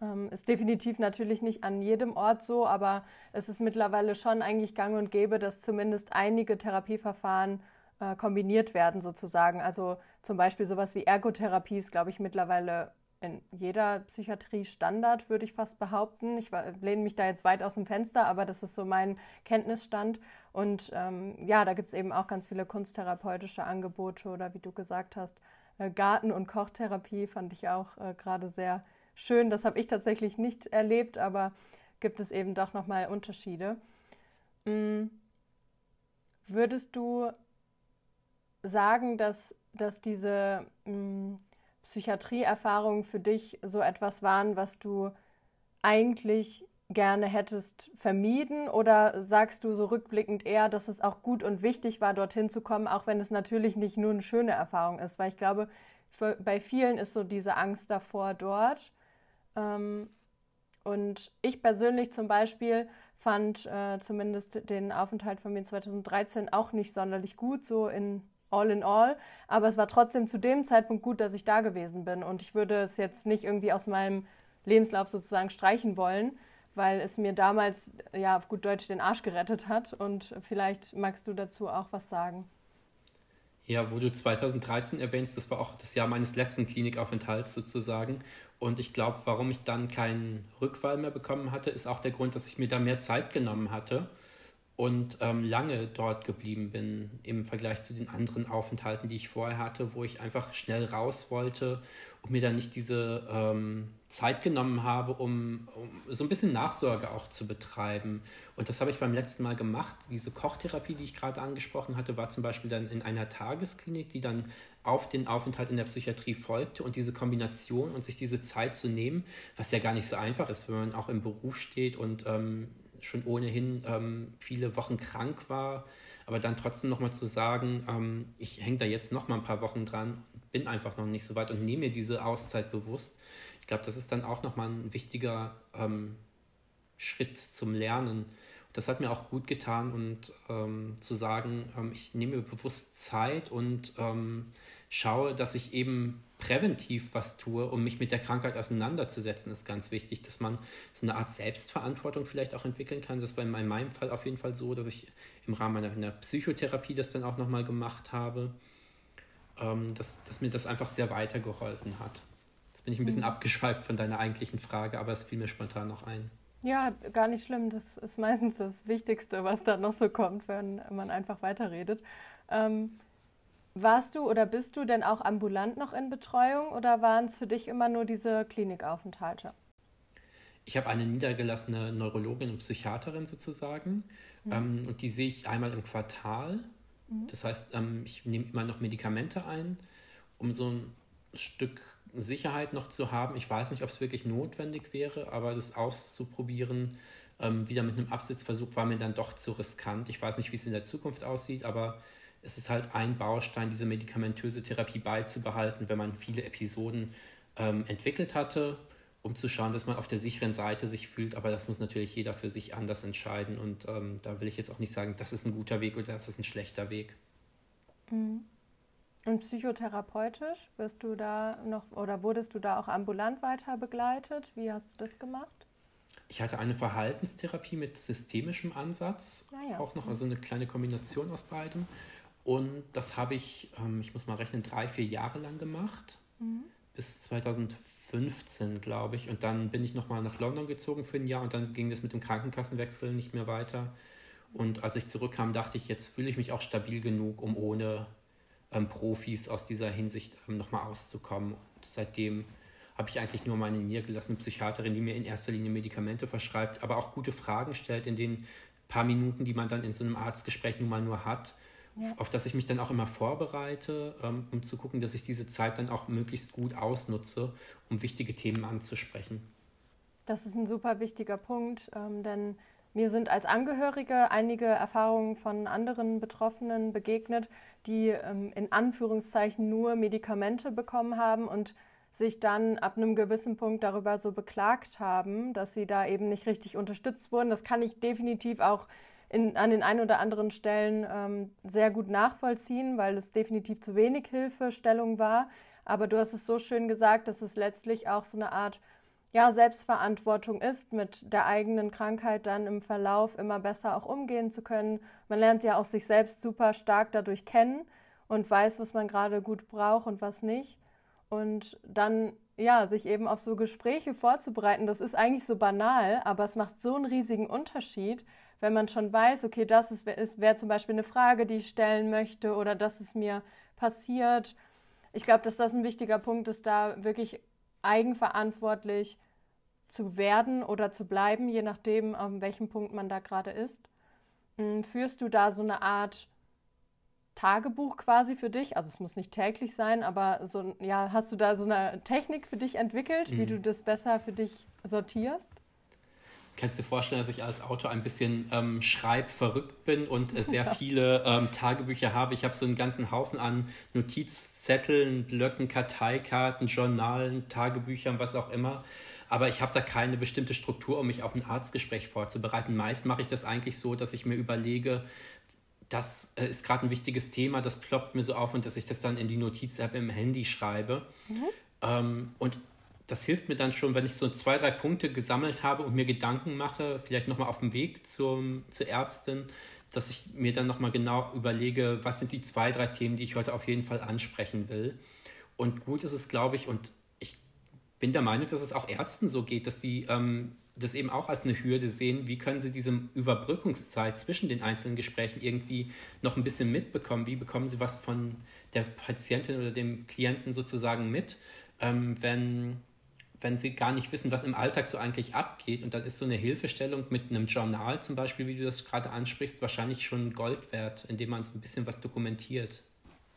Ähm, ist definitiv natürlich nicht an jedem Ort so, aber es ist mittlerweile schon eigentlich gang und gäbe, dass zumindest einige Therapieverfahren äh, kombiniert werden sozusagen. Also zum Beispiel sowas wie Ergotherapie ist, glaube ich, mittlerweile in jeder Psychiatrie Standard, würde ich fast behaupten. Ich lehne mich da jetzt weit aus dem Fenster, aber das ist so mein Kenntnisstand. Und ähm, ja, da gibt es eben auch ganz viele kunsttherapeutische Angebote oder wie du gesagt hast, äh, Garten- und Kochtherapie fand ich auch äh, gerade sehr schön. Das habe ich tatsächlich nicht erlebt, aber gibt es eben doch nochmal Unterschiede. Mhm. Würdest du sagen, dass, dass diese mm, Psychiatrieerfahrungen für dich so etwas waren, was du eigentlich gerne hättest vermieden? Oder sagst du so rückblickend eher, dass es auch gut und wichtig war, dorthin zu kommen, auch wenn es natürlich nicht nur eine schöne Erfahrung ist? Weil ich glaube, für, bei vielen ist so diese Angst davor dort. Ähm, und ich persönlich zum Beispiel fand äh, zumindest den Aufenthalt von mir 2013 auch nicht sonderlich gut, so in all in all. Aber es war trotzdem zu dem Zeitpunkt gut, dass ich da gewesen bin. Und ich würde es jetzt nicht irgendwie aus meinem Lebenslauf sozusagen streichen wollen weil es mir damals ja auf gut Deutsch den Arsch gerettet hat. Und vielleicht magst du dazu auch was sagen. Ja, wo du 2013 erwähnst, das war auch das Jahr meines letzten Klinikaufenthalts sozusagen. Und ich glaube, warum ich dann keinen Rückfall mehr bekommen hatte, ist auch der Grund, dass ich mir da mehr Zeit genommen hatte und ähm, lange dort geblieben bin im Vergleich zu den anderen Aufenthalten, die ich vorher hatte, wo ich einfach schnell raus wollte und mir dann nicht diese ähm, Zeit genommen habe, um, um, so ein bisschen Nachsorge auch zu betreiben. Und das habe ich beim letzten Mal gemacht. Diese Kochtherapie, die ich gerade angesprochen hatte, war zum Beispiel dann in einer Tagesklinik, die dann auf den Aufenthalt in der Psychiatrie folgte und diese Kombination und sich diese Zeit zu nehmen, was ja gar nicht so einfach ist, wenn man auch im Beruf steht und ähm, schon ohnehin ähm, viele Wochen krank war, aber dann trotzdem nochmal zu sagen, ähm, ich hänge da jetzt nochmal ein paar Wochen dran, bin einfach noch nicht so weit und nehme mir diese Auszeit bewusst. Ich glaube, das ist dann auch nochmal ein wichtiger ähm, Schritt zum Lernen. Das hat mir auch gut getan und ähm, zu sagen, ähm, ich nehme mir bewusst Zeit und ähm, schaue, dass ich eben präventiv was tue, um mich mit der Krankheit auseinanderzusetzen, ist ganz wichtig, dass man so eine Art Selbstverantwortung vielleicht auch entwickeln kann. Das war in meinem Fall auf jeden Fall so, dass ich im Rahmen meiner, meiner Psychotherapie das dann auch nochmal gemacht habe, ähm, dass, dass mir das einfach sehr weitergeholfen hat. Jetzt bin ich ein bisschen mhm. abgeschweift von deiner eigentlichen Frage, aber es fiel mir spontan noch ein. Ja, gar nicht schlimm. Das ist meistens das Wichtigste, was da noch so kommt, wenn man einfach weiterredet. Ähm, warst du oder bist du denn auch ambulant noch in Betreuung oder waren es für dich immer nur diese Klinikaufenthalte? Ich habe eine niedergelassene Neurologin und Psychiaterin sozusagen mhm. ähm, und die sehe ich einmal im Quartal. Mhm. Das heißt, ähm, ich nehme immer noch Medikamente ein, um so ein Stück Sicherheit noch zu haben. Ich weiß nicht, ob es wirklich notwendig wäre, aber das auszuprobieren, ähm, wieder mit einem Absitzversuch, war mir dann doch zu riskant. Ich weiß nicht, wie es in der Zukunft aussieht, aber es ist halt ein Baustein, diese medikamentöse Therapie beizubehalten, wenn man viele Episoden ähm, entwickelt hatte, um zu schauen, dass man auf der sicheren Seite sich fühlt. Aber das muss natürlich jeder für sich anders entscheiden. Und ähm, da will ich jetzt auch nicht sagen, das ist ein guter Weg oder das ist ein schlechter Weg. Mhm. Und psychotherapeutisch wirst du da noch oder wurdest du da auch ambulant weiter begleitet? Wie hast du das gemacht? Ich hatte eine Verhaltenstherapie mit systemischem Ansatz, ah ja. auch noch also eine kleine Kombination aus beidem. Und das habe ich, ähm, ich muss mal rechnen, drei, vier Jahre lang gemacht. Mhm. Bis 2015, glaube ich. Und dann bin ich nochmal nach London gezogen für ein Jahr und dann ging das mit dem Krankenkassenwechsel nicht mehr weiter. Und als ich zurückkam, dachte ich, jetzt fühle ich mich auch stabil genug, um ohne ähm, Profis aus dieser Hinsicht ähm, nochmal auszukommen. Und seitdem habe ich eigentlich nur meine niedergelassene Psychiaterin, die mir in erster Linie Medikamente verschreibt, aber auch gute Fragen stellt in den paar Minuten, die man dann in so einem Arztgespräch nun mal nur hat, ja. auf das ich mich dann auch immer vorbereite, ähm, um zu gucken, dass ich diese Zeit dann auch möglichst gut ausnutze, um wichtige Themen anzusprechen. Das ist ein super wichtiger Punkt, ähm, denn mir sind als Angehörige einige Erfahrungen von anderen Betroffenen begegnet, die ähm, in Anführungszeichen nur Medikamente bekommen haben und sich dann ab einem gewissen Punkt darüber so beklagt haben, dass sie da eben nicht richtig unterstützt wurden. Das kann ich definitiv auch in, an den ein oder anderen Stellen ähm, sehr gut nachvollziehen, weil es definitiv zu wenig Hilfestellung war. Aber du hast es so schön gesagt, dass es letztlich auch so eine Art ja, Selbstverantwortung ist, mit der eigenen Krankheit dann im Verlauf immer besser auch umgehen zu können. Man lernt ja auch sich selbst super stark dadurch kennen und weiß, was man gerade gut braucht und was nicht. Und dann, ja, sich eben auf so Gespräche vorzubereiten, das ist eigentlich so banal, aber es macht so einen riesigen Unterschied, wenn man schon weiß, okay, das ist, ist wäre zum Beispiel eine Frage, die ich stellen möchte oder das ist mir passiert. Ich glaube, dass das ein wichtiger Punkt ist, da wirklich eigenverantwortlich zu werden oder zu bleiben, je nachdem, an welchem Punkt man da gerade ist. Hm, führst du da so eine Art Tagebuch quasi für dich? Also es muss nicht täglich sein, aber so ja, hast du da so eine Technik für dich entwickelt, mhm. wie du das besser für dich sortierst? Kannst du dir vorstellen, dass ich als Autor ein bisschen ähm, schreibverrückt bin und äh, sehr [LAUGHS] viele ähm, Tagebücher habe? Ich habe so einen ganzen Haufen an Notizzetteln, Blöcken, Karteikarten, Journalen, Tagebüchern, was auch immer. Aber ich habe da keine bestimmte Struktur, um mich auf ein Arztgespräch vorzubereiten. Meist mache ich das eigentlich so, dass ich mir überlege, das äh, ist gerade ein wichtiges Thema, das ploppt mir so auf und dass ich das dann in die Notiz-App im Handy schreibe. Mhm. Ähm, und das hilft mir dann schon, wenn ich so zwei, drei Punkte gesammelt habe und mir Gedanken mache, vielleicht nochmal auf dem Weg zum, zur Ärztin, dass ich mir dann nochmal genau überlege, was sind die zwei, drei Themen, die ich heute auf jeden Fall ansprechen will. Und gut ist es, glaube ich, und ich bin der Meinung, dass es auch Ärzten so geht, dass die ähm, das eben auch als eine Hürde sehen, wie können sie diese Überbrückungszeit zwischen den einzelnen Gesprächen irgendwie noch ein bisschen mitbekommen, wie bekommen sie was von der Patientin oder dem Klienten sozusagen mit, ähm, wenn wenn sie gar nicht wissen, was im Alltag so eigentlich abgeht. Und dann ist so eine Hilfestellung mit einem Journal zum Beispiel, wie du das gerade ansprichst, wahrscheinlich schon Gold wert, indem man so ein bisschen was dokumentiert.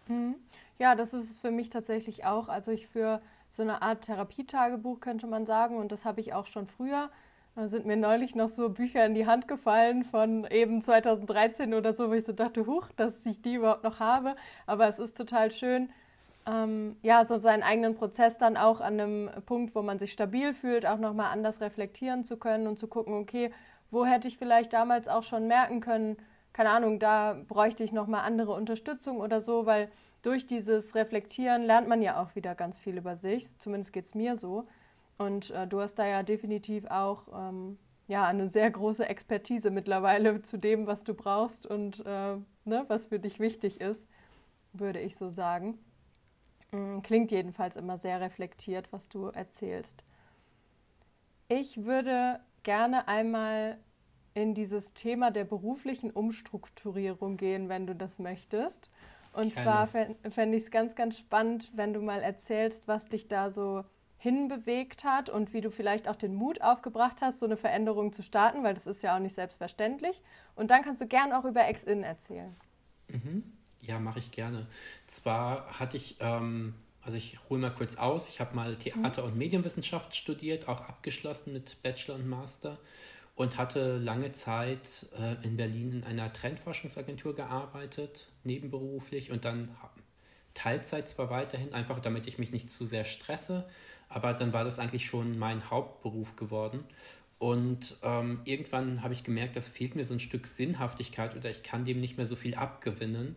Mhm. Ja, das ist es für mich tatsächlich auch. Also ich führe so eine Art Therapietagebuch, könnte man sagen. Und das habe ich auch schon früher. Da sind mir neulich noch so Bücher in die Hand gefallen von eben 2013 oder so, wo ich so dachte, huch, dass ich die überhaupt noch habe. Aber es ist total schön, ähm, ja, so seinen eigenen Prozess dann auch an einem Punkt, wo man sich stabil fühlt, auch nochmal anders reflektieren zu können und zu gucken, okay, wo hätte ich vielleicht damals auch schon merken können, keine Ahnung, da bräuchte ich nochmal andere Unterstützung oder so, weil durch dieses Reflektieren lernt man ja auch wieder ganz viel über sich, zumindest geht es mir so. Und äh, du hast da ja definitiv auch ähm, ja, eine sehr große Expertise mittlerweile [LAUGHS] zu dem, was du brauchst und äh, ne, was für dich wichtig ist, würde ich so sagen. Mm, klingt jedenfalls immer sehr reflektiert, was du erzählst. Ich würde gerne einmal in dieses Thema der beruflichen Umstrukturierung gehen, wenn du das möchtest. Und gerne. zwar fände ich es ganz, ganz spannend, wenn du mal erzählst, was dich da so hinbewegt hat und wie du vielleicht auch den Mut aufgebracht hast, so eine Veränderung zu starten, weil das ist ja auch nicht selbstverständlich. Und dann kannst du gern auch über Ex-In erzählen. Mhm. Ja, mache ich gerne. Zwar hatte ich, ähm, also ich hole mal kurz aus, ich habe mal Theater- und Medienwissenschaft studiert, auch abgeschlossen mit Bachelor und Master und hatte lange Zeit äh, in Berlin in einer Trendforschungsagentur gearbeitet, nebenberuflich und dann Teilzeit zwar weiterhin, einfach damit ich mich nicht zu sehr stresse, aber dann war das eigentlich schon mein Hauptberuf geworden. Und ähm, irgendwann habe ich gemerkt, das fehlt mir so ein Stück Sinnhaftigkeit oder ich kann dem nicht mehr so viel abgewinnen.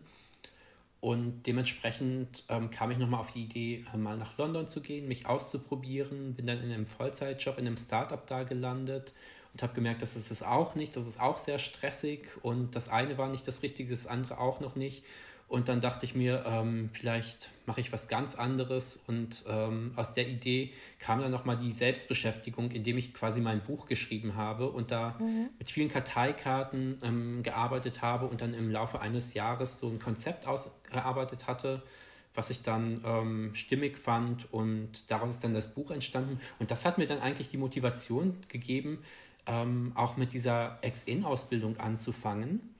Und dementsprechend ähm, kam ich nochmal auf die Idee, äh, mal nach London zu gehen, mich auszuprobieren, bin dann in einem Vollzeitjob in einem Startup da gelandet und habe gemerkt, das ist es auch nicht, das ist auch sehr stressig und das eine war nicht das Richtige, das andere auch noch nicht. Und dann dachte ich mir, ähm, vielleicht mache ich was ganz anderes. Und ähm, aus der Idee kam dann nochmal die Selbstbeschäftigung, indem ich quasi mein Buch geschrieben habe und da mhm. mit vielen Karteikarten ähm, gearbeitet habe und dann im Laufe eines Jahres so ein Konzept ausgearbeitet hatte, was ich dann ähm, stimmig fand. Und daraus ist dann das Buch entstanden. Und das hat mir dann eigentlich die Motivation gegeben, ähm, auch mit dieser Ex-In-Ausbildung anzufangen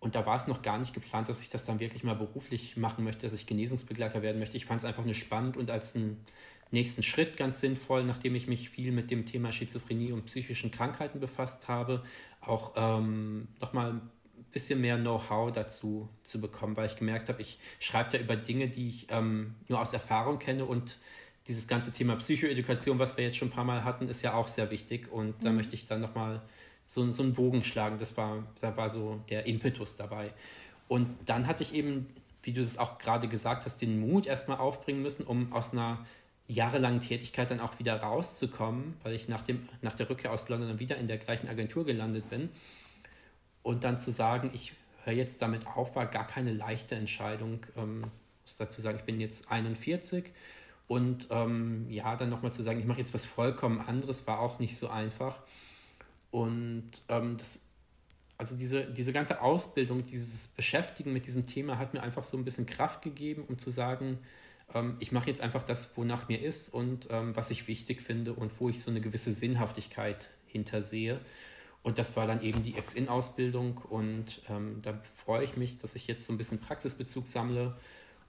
und da war es noch gar nicht geplant, dass ich das dann wirklich mal beruflich machen möchte, dass ich Genesungsbegleiter werden möchte. Ich fand es einfach nur spannend und als einen nächsten Schritt ganz sinnvoll, nachdem ich mich viel mit dem Thema Schizophrenie und psychischen Krankheiten befasst habe, auch ähm, nochmal ein bisschen mehr Know-how dazu zu bekommen, weil ich gemerkt habe, ich schreibe da über Dinge, die ich ähm, nur aus Erfahrung kenne und dieses ganze Thema Psychoedukation, was wir jetzt schon ein paar Mal hatten, ist ja auch sehr wichtig und mhm. da möchte ich dann nochmal so, so einen Bogen schlagen. Das war, da war so der Impetus dabei. Und dann hatte ich eben, wie du das auch gerade gesagt hast, den Mut erstmal aufbringen müssen, um aus einer jahrelangen Tätigkeit dann auch wieder rauszukommen, weil ich nach, dem, nach der Rückkehr aus London dann wieder in der gleichen Agentur gelandet bin. Und dann zu sagen, ich höre jetzt damit auf, war gar keine leichte Entscheidung. Ähm, muss dazu sagen, ich bin jetzt 41 und ähm, ja, dann nochmal zu sagen, ich mache jetzt was vollkommen anderes, war auch nicht so einfach. Und ähm, das, also diese, diese ganze Ausbildung, dieses Beschäftigen mit diesem Thema hat mir einfach so ein bisschen Kraft gegeben, um zu sagen, ähm, ich mache jetzt einfach das, wonach mir ist und ähm, was ich wichtig finde und wo ich so eine gewisse Sinnhaftigkeit hintersehe. Und das war dann eben die Ex-In-Ausbildung und ähm, da freue ich mich, dass ich jetzt so ein bisschen Praxisbezug sammle,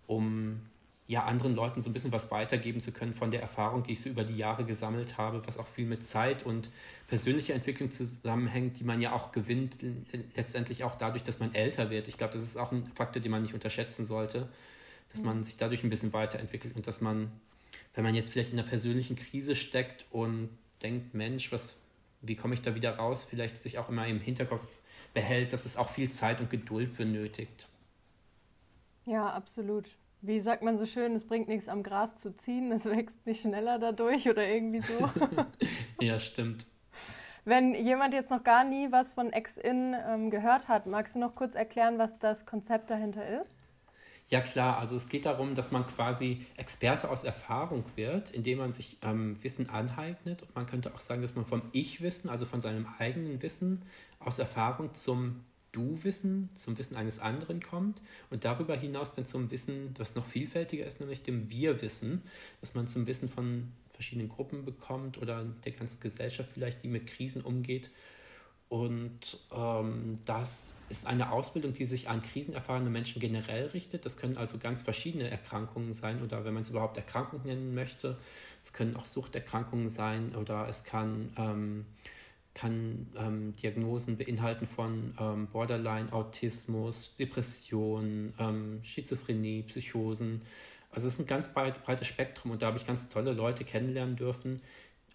um ja, anderen Leuten so ein bisschen was weitergeben zu können von der Erfahrung, die ich so über die Jahre gesammelt habe, was auch viel mit Zeit und persönlicher Entwicklung zusammenhängt, die man ja auch gewinnt, letztendlich auch dadurch, dass man älter wird. Ich glaube, das ist auch ein Faktor, den man nicht unterschätzen sollte, dass man sich dadurch ein bisschen weiterentwickelt und dass man, wenn man jetzt vielleicht in einer persönlichen Krise steckt und denkt, Mensch, was, wie komme ich da wieder raus, vielleicht sich auch immer im Hinterkopf behält, dass es auch viel Zeit und Geduld benötigt. Ja, absolut wie sagt man so schön, es bringt nichts am Gras zu ziehen, es wächst nicht schneller dadurch oder irgendwie so. [LAUGHS] ja, stimmt. Wenn jemand jetzt noch gar nie was von Ex-In ähm, gehört hat, magst du noch kurz erklären, was das Konzept dahinter ist? Ja klar, also es geht darum, dass man quasi Experte aus Erfahrung wird, indem man sich ähm, Wissen aneignet. Und man könnte auch sagen, dass man vom Ich-Wissen, also von seinem eigenen Wissen aus Erfahrung zum Du-Wissen zum Wissen eines anderen kommt und darüber hinaus dann zum Wissen, was noch vielfältiger ist, nämlich dem Wir-Wissen, dass man zum Wissen von verschiedenen Gruppen bekommt oder der ganzen Gesellschaft vielleicht, die mit Krisen umgeht. Und ähm, das ist eine Ausbildung, die sich an krisenerfahrene Menschen generell richtet. Das können also ganz verschiedene Erkrankungen sein oder wenn man es überhaupt Erkrankungen nennen möchte. Es können auch Suchterkrankungen sein oder es kann ähm, kann ähm, Diagnosen beinhalten von ähm, Borderline, Autismus, Depression, ähm, Schizophrenie, Psychosen. Also es ist ein ganz breit, breites Spektrum und da habe ich ganz tolle Leute kennenlernen dürfen.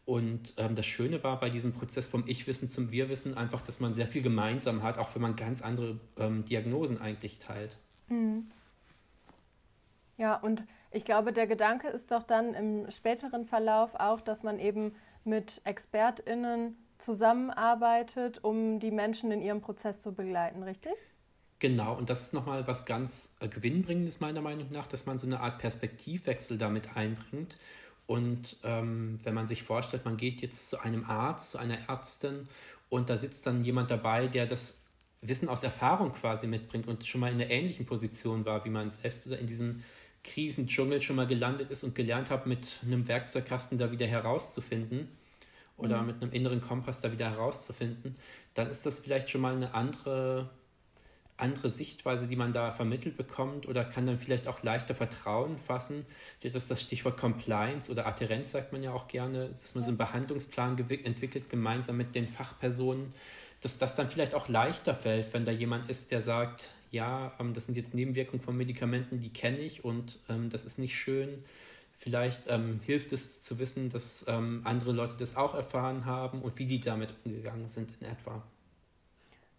Und ähm, das Schöne war bei diesem Prozess vom Ich-Wissen zum Wir-Wissen einfach, dass man sehr viel gemeinsam hat, auch wenn man ganz andere ähm, Diagnosen eigentlich teilt. Mhm. Ja, und ich glaube, der Gedanke ist doch dann im späteren Verlauf auch, dass man eben mit ExpertInnen zusammenarbeitet, um die Menschen in ihrem Prozess zu begleiten, richtig? Genau, und das ist nochmal was ganz äh, Gewinnbringendes meiner Meinung nach, dass man so eine Art Perspektivwechsel damit einbringt. Und ähm, wenn man sich vorstellt, man geht jetzt zu einem Arzt, zu einer Ärztin und da sitzt dann jemand dabei, der das Wissen aus Erfahrung quasi mitbringt und schon mal in einer ähnlichen Position war wie man selbst oder in diesem Krisendschungel schon mal gelandet ist und gelernt hat, mit einem Werkzeugkasten da wieder herauszufinden oder mhm. mit einem inneren Kompass da wieder herauszufinden, dann ist das vielleicht schon mal eine andere, andere Sichtweise, die man da vermittelt bekommt oder kann dann vielleicht auch leichter Vertrauen fassen. Das ist das Stichwort Compliance oder Adherenz, sagt man ja auch gerne, dass man so einen Behandlungsplan entwickelt, gemeinsam mit den Fachpersonen, dass das dann vielleicht auch leichter fällt, wenn da jemand ist, der sagt, ja, ähm, das sind jetzt Nebenwirkungen von Medikamenten, die kenne ich und ähm, das ist nicht schön Vielleicht ähm, hilft es zu wissen, dass ähm, andere Leute das auch erfahren haben und wie die damit umgegangen sind in etwa.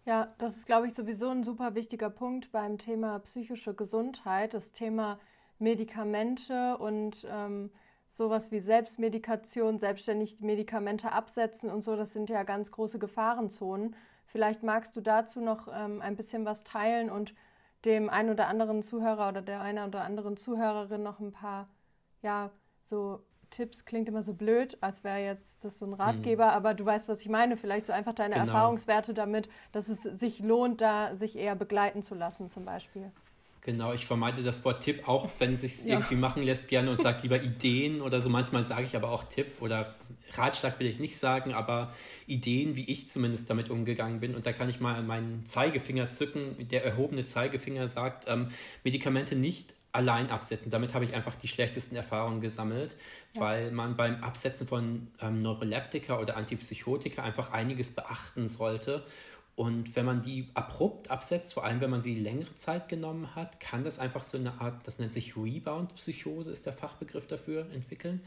Ja, das ist, glaube ich, sowieso ein super wichtiger Punkt beim Thema psychische Gesundheit, das Thema Medikamente und ähm, sowas wie Selbstmedikation, selbstständig Medikamente absetzen und so, das sind ja ganz große Gefahrenzonen. Vielleicht magst du dazu noch ähm, ein bisschen was teilen und dem einen oder anderen Zuhörer oder der einen oder anderen Zuhörerin noch ein paar, ja, so Tipps klingt immer so blöd, als wäre jetzt das so ein Ratgeber, mhm. aber du weißt, was ich meine. Vielleicht so einfach deine genau. Erfahrungswerte damit, dass es sich lohnt, da sich eher begleiten zu lassen, zum Beispiel. Genau, ich vermeide das Wort Tipp auch, wenn es sich ja. irgendwie machen lässt, gerne und sage lieber Ideen oder so. Manchmal sage ich aber auch Tipp oder Ratschlag will ich nicht sagen, aber Ideen, wie ich zumindest damit umgegangen bin. Und da kann ich mal meinen Zeigefinger zücken. Der erhobene Zeigefinger sagt, ähm, Medikamente nicht allein absetzen. Damit habe ich einfach die schlechtesten Erfahrungen gesammelt, ja. weil man beim Absetzen von ähm, Neuroleptika oder Antipsychotika einfach einiges beachten sollte. Und wenn man die abrupt absetzt, vor allem wenn man sie längere Zeit genommen hat, kann das einfach so eine Art, das nennt sich Rebound-Psychose, ist der Fachbegriff dafür, entwickeln.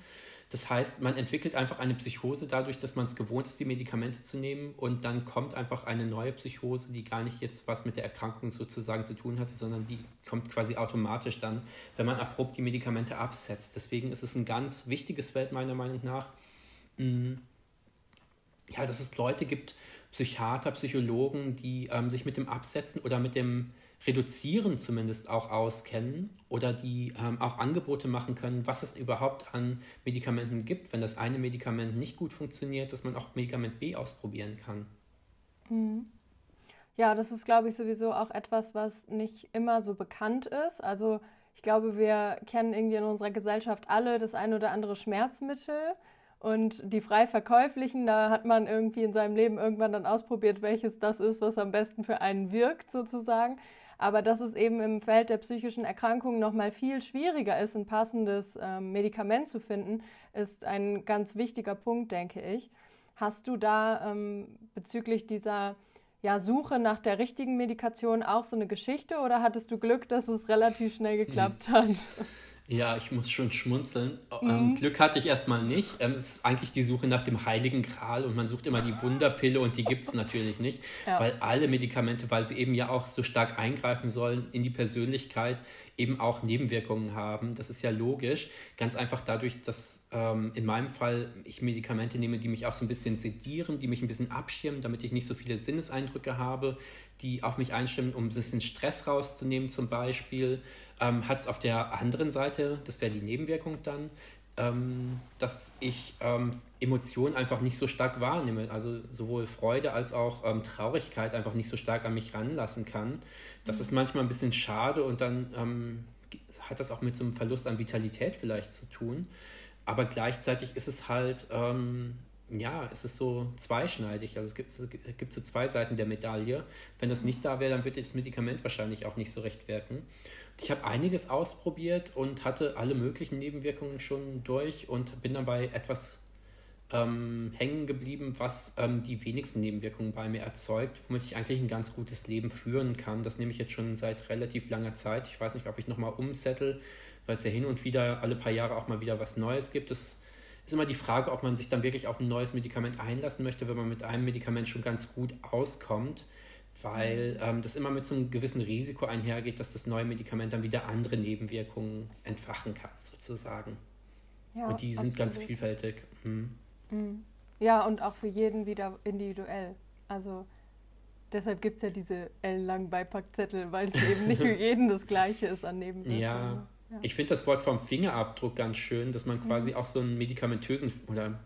Das heißt, man entwickelt einfach eine Psychose dadurch, dass man es gewohnt ist, die Medikamente zu nehmen. Und dann kommt einfach eine neue Psychose, die gar nicht jetzt was mit der Erkrankung sozusagen zu tun hatte, sondern die kommt quasi automatisch dann, wenn man abrupt die Medikamente absetzt. Deswegen ist es ein ganz wichtiges Feld meiner Meinung nach, mm, ja, dass es Leute gibt, Psychiater, Psychologen, die ähm, sich mit dem Absetzen oder mit dem Reduzieren zumindest auch auskennen oder die ähm, auch Angebote machen können, was es überhaupt an Medikamenten gibt, wenn das eine Medikament nicht gut funktioniert, dass man auch Medikament B ausprobieren kann. Mhm. Ja, das ist, glaube ich, sowieso auch etwas, was nicht immer so bekannt ist. Also ich glaube, wir kennen irgendwie in unserer Gesellschaft alle das ein oder andere Schmerzmittel. Und die frei verkäuflichen, da hat man irgendwie in seinem Leben irgendwann dann ausprobiert, welches das ist, was am besten für einen wirkt, sozusagen. Aber dass es eben im Feld der psychischen Erkrankungen noch mal viel schwieriger ist, ein passendes ähm, Medikament zu finden, ist ein ganz wichtiger Punkt, denke ich. Hast du da ähm, bezüglich dieser ja, Suche nach der richtigen Medikation auch so eine Geschichte oder hattest du Glück, dass es relativ schnell geklappt hm. hat? [LAUGHS] Ja, ich muss schon schmunzeln. Ähm, mhm. Glück hatte ich erstmal nicht. Ähm, es ist eigentlich die Suche nach dem heiligen Gral und man sucht immer die Wunderpille und die gibt es natürlich nicht, ja. weil alle Medikamente, weil sie eben ja auch so stark eingreifen sollen in die Persönlichkeit, eben auch Nebenwirkungen haben. Das ist ja logisch. Ganz einfach dadurch, dass ähm, in meinem Fall ich Medikamente nehme, die mich auch so ein bisschen sedieren, die mich ein bisschen abschirmen, damit ich nicht so viele Sinneseindrücke habe, die auf mich einstimmen, um ein bisschen Stress rauszunehmen zum Beispiel ähm, hat es auf der anderen Seite, das wäre die Nebenwirkung dann, ähm, dass ich ähm, Emotionen einfach nicht so stark wahrnehme. Also sowohl Freude als auch ähm, Traurigkeit einfach nicht so stark an mich ranlassen kann. Das mhm. ist manchmal ein bisschen schade und dann ähm, hat das auch mit so einem Verlust an Vitalität vielleicht zu tun. Aber gleichzeitig ist es halt ähm, ja, es ist so zweischneidig. Also es gibt, es gibt so zwei Seiten der Medaille. Wenn das nicht da wäre, dann würde das Medikament wahrscheinlich auch nicht so recht wirken. Ich habe einiges ausprobiert und hatte alle möglichen Nebenwirkungen schon durch und bin dabei etwas ähm, hängen geblieben, was ähm, die wenigsten Nebenwirkungen bei mir erzeugt, womit ich eigentlich ein ganz gutes Leben führen kann. Das nehme ich jetzt schon seit relativ langer Zeit. Ich weiß nicht, ob ich nochmal umsettel, weil es ja hin und wieder alle paar Jahre auch mal wieder was Neues gibt. Es ist immer die Frage, ob man sich dann wirklich auf ein neues Medikament einlassen möchte, wenn man mit einem Medikament schon ganz gut auskommt weil ähm, das immer mit so einem gewissen Risiko einhergeht, dass das neue Medikament dann wieder andere Nebenwirkungen entfachen kann, sozusagen. Ja, und die sind absolut. ganz vielfältig. Mhm. Mhm. Ja, und auch für jeden wieder individuell. Also deshalb gibt es ja diese ellenlangen Beipackzettel, weil es eben nicht für [LAUGHS] jeden das Gleiche ist an Nebenwirkungen. Ja, ja. ich finde das Wort vom Fingerabdruck ganz schön, dass man quasi mhm. auch so einen medikamentösen oder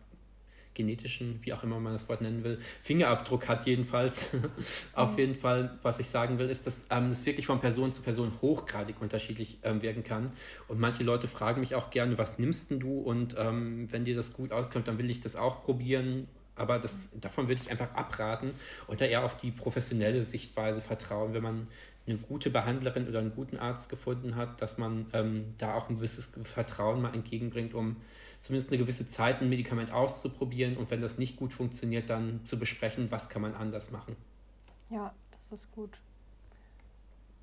genetischen, wie auch immer man das Wort nennen will, Fingerabdruck hat jedenfalls. [LAUGHS] Auf mhm. jeden Fall, was ich sagen will, ist, dass ähm, das wirklich von Person zu Person hochgradig unterschiedlich ähm, wirken kann. Und manche Leute fragen mich auch gerne, was nimmst denn du? Und ähm, wenn dir das gut auskommt, dann will ich das auch probieren. Aber das, davon würde ich einfach abraten und da eher auf die professionelle Sichtweise vertrauen, wenn man eine gute Behandlerin oder einen guten Arzt gefunden hat, dass man ähm, da auch ein gewisses Vertrauen mal entgegenbringt, um zumindest eine gewisse Zeit ein Medikament auszuprobieren und wenn das nicht gut funktioniert, dann zu besprechen, was kann man anders machen. Ja, das ist gut.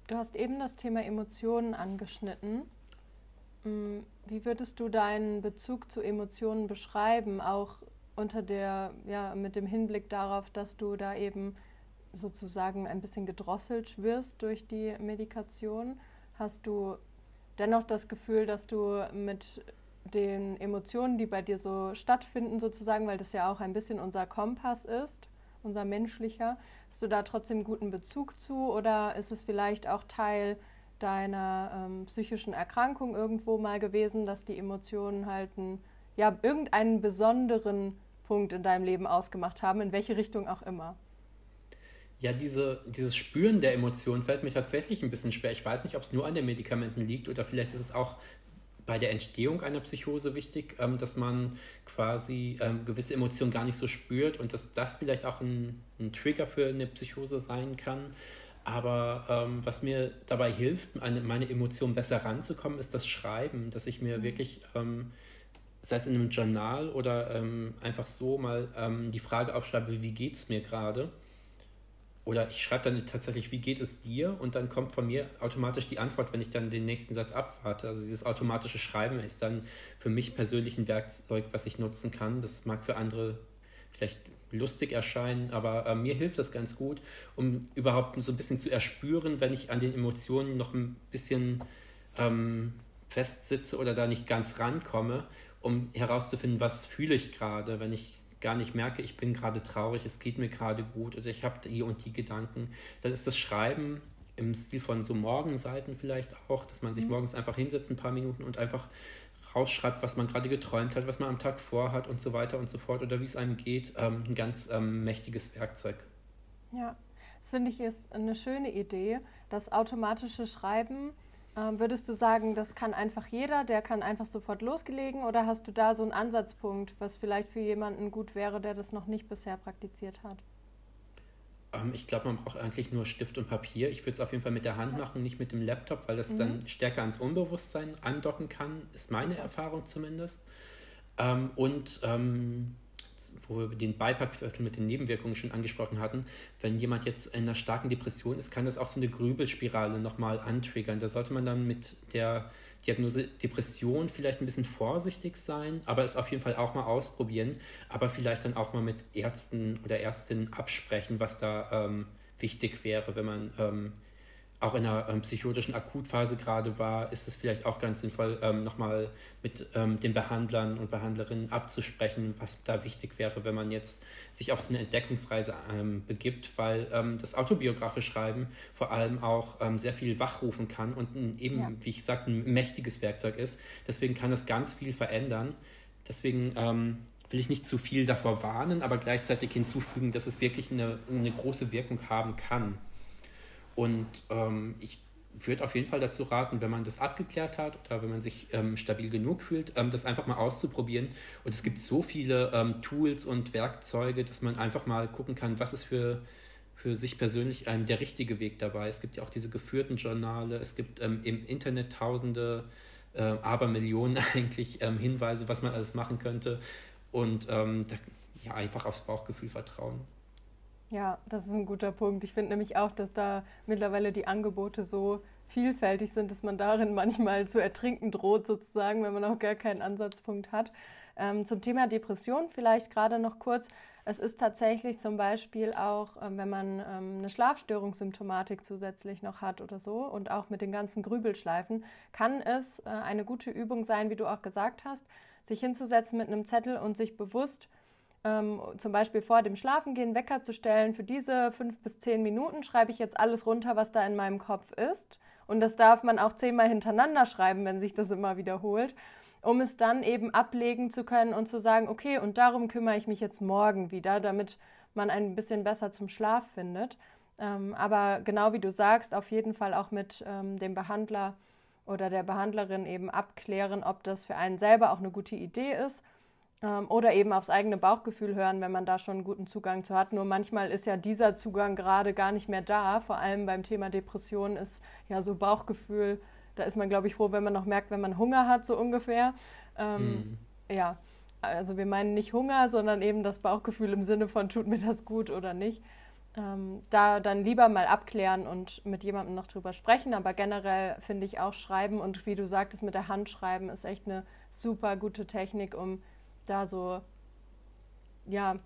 Du hast eben das Thema Emotionen angeschnitten. Mm, wie würdest du deinen Bezug zu Emotionen beschreiben, auch unter der, ja, mit dem Hinblick darauf, dass du da eben sozusagen ein bisschen gedrosselt wirst durch die Medikation? Hast du dennoch das Gefühl, dass du mit den Emotionen, die bei dir so stattfinden, sozusagen, weil das ja auch ein bisschen unser Kompass ist unser menschlicher. Hast du da trotzdem guten Bezug zu oder ist es vielleicht auch Teil deiner ähm, psychischen Erkrankung irgendwo mal gewesen, dass die Emotionen halt ein, ja, irgendeinen besonderen Punkt in deinem Leben ausgemacht haben, in welche Richtung auch immer? Ja, diese, dieses Spüren der Emotionen fällt mir tatsächlich ein bisschen schwer. Ich weiß nicht, ob es nur an den Medikamenten liegt oder vielleicht ist es auch bei der Entstehung einer Psychose wichtig, ähm, dass man quasi ähm, gewisse Emotionen gar nicht so spürt und dass das vielleicht auch ein, ein Trigger für eine Psychose sein kann. Aber ähm, was mir dabei hilft, an meine Emotionen besser ranzukommen, ist das Schreiben, dass ich mir mhm. wirklich, ähm, sei es in einem Journal oder ähm, einfach so mal ähm, die Frage aufschreibe, wie geht es mir gerade? Oder ich schreibe dann tatsächlich, wie geht es dir? Und dann kommt von mir automatisch die Antwort, wenn ich dann den nächsten Satz abwarte. Also dieses automatische Schreiben ist dann für mich persönlich ein Werkzeug, was ich nutzen kann. Das mag für andere vielleicht lustig erscheinen, aber äh, mir hilft das ganz gut, um überhaupt so ein bisschen zu erspüren, wenn ich an den Emotionen noch ein bisschen ähm, festsitze oder da nicht ganz rankomme, um herauszufinden, was fühle ich gerade, wenn ich gar nicht merke, ich bin gerade traurig, es geht mir gerade gut oder ich habe die und die Gedanken, dann ist das Schreiben im Stil von so Morgenseiten vielleicht auch, dass man sich mhm. morgens einfach hinsetzt, ein paar Minuten und einfach rausschreibt, was man gerade geträumt hat, was man am Tag vorhat und so weiter und so fort oder wie es einem geht, ähm, ein ganz ähm, mächtiges Werkzeug. Ja, das finde ich ist eine schöne Idee. Das automatische Schreiben würdest du sagen, das kann einfach jeder, der kann einfach sofort losgelegen oder hast du da so einen Ansatzpunkt, was vielleicht für jemanden gut wäre, der das noch nicht bisher praktiziert hat? Ähm, ich glaube, man braucht eigentlich nur Stift und Papier. Ich würde es auf jeden Fall mit der Hand machen, nicht mit dem Laptop, weil das mhm. dann stärker ans Unbewusstsein andocken kann, ist meine Erfahrung zumindest. Ähm, und ähm, wo wir den Beipackzettel mit den Nebenwirkungen schon angesprochen hatten, wenn jemand jetzt in einer starken Depression ist, kann das auch so eine Grübelspirale nochmal antriggern. Da sollte man dann mit der Diagnose Depression vielleicht ein bisschen vorsichtig sein, aber es auf jeden Fall auch mal ausprobieren, aber vielleicht dann auch mal mit Ärzten oder Ärztinnen absprechen, was da ähm, wichtig wäre, wenn man ähm, auch in einer ähm, psychotischen Akutphase gerade war, ist es vielleicht auch ganz sinnvoll, ähm, nochmal mit ähm, den Behandlern und Behandlerinnen abzusprechen, was da wichtig wäre, wenn man jetzt sich auf so eine Entdeckungsreise ähm, begibt, weil ähm, das autobiografische Schreiben vor allem auch ähm, sehr viel wachrufen kann und ein, eben, ja. wie ich sagte, ein mächtiges Werkzeug ist. Deswegen kann es ganz viel verändern. Deswegen will ich nicht zu viel davor warnen, aber gleichzeitig hinzufügen, dass es wirklich eine, eine große Wirkung haben kann. Und ähm, ich würde auf jeden Fall dazu raten, wenn man das abgeklärt hat oder wenn man sich ähm, stabil genug fühlt, ähm, das einfach mal auszuprobieren. Und es gibt so viele ähm, Tools und Werkzeuge, dass man einfach mal gucken kann, was ist für, für sich persönlich ähm, der richtige Weg dabei. Es gibt ja auch diese geführten Journale, es gibt ähm, im Internet tausende, äh, aber Millionen [LAUGHS] eigentlich ähm, Hinweise, was man alles machen könnte. Und da, ja, einfach aufs Bauchgefühl vertrauen. Ja, das ist ein guter Punkt. Ich finde nämlich auch, dass da mittlerweile die Angebote so vielfältig sind, dass man darin [LAUGHS] manchmal zu ertrinken droht, sozusagen, wenn man auch gar keinen Ansatzpunkt hat. Ähm, zum Thema Depression vielleicht gerade noch kurz. Es ist tatsächlich zum Beispiel auch, ähm, wenn man ähm, eine Schlafstörungssymptomatik zusätzlich noch hat oder so und auch mit den ganzen Grübelschleifen, kann es äh, eine gute Übung sein, wie du auch gesagt hast, sich hinzusetzen mit einem Zettel und sich bewusst ähm, zum Beispiel vor dem Schlafengehen Wecker zu stellen, für diese fünf bis zehn Minuten schreibe ich jetzt alles runter, was da in meinem Kopf ist. Und das darf man auch zehnmal hintereinander schreiben, wenn sich das immer wiederholt, um es dann eben ablegen zu können und zu sagen, okay, und darum kümmere ich mich jetzt morgen wieder, damit man ein bisschen besser zum Schlaf findet. Ähm, aber genau wie du sagst, auf jeden Fall auch mit ähm, dem Behandler oder der Behandlerin eben abklären, ob das für einen selber auch eine gute Idee ist oder eben aufs eigene Bauchgefühl hören, wenn man da schon einen guten Zugang zu hat. Nur manchmal ist ja dieser Zugang gerade gar nicht mehr da. Vor allem beim Thema Depression ist ja so Bauchgefühl, da ist man, glaube ich, froh, wenn man noch merkt, wenn man Hunger hat, so ungefähr. Ähm, mhm. Ja, also wir meinen nicht Hunger, sondern eben das Bauchgefühl im Sinne von, tut mir das gut oder nicht. Ähm, da dann lieber mal abklären und mit jemandem noch drüber sprechen. Aber generell finde ich auch Schreiben und wie du sagtest, mit der Hand schreiben ist echt eine super gute Technik, um da so, ja,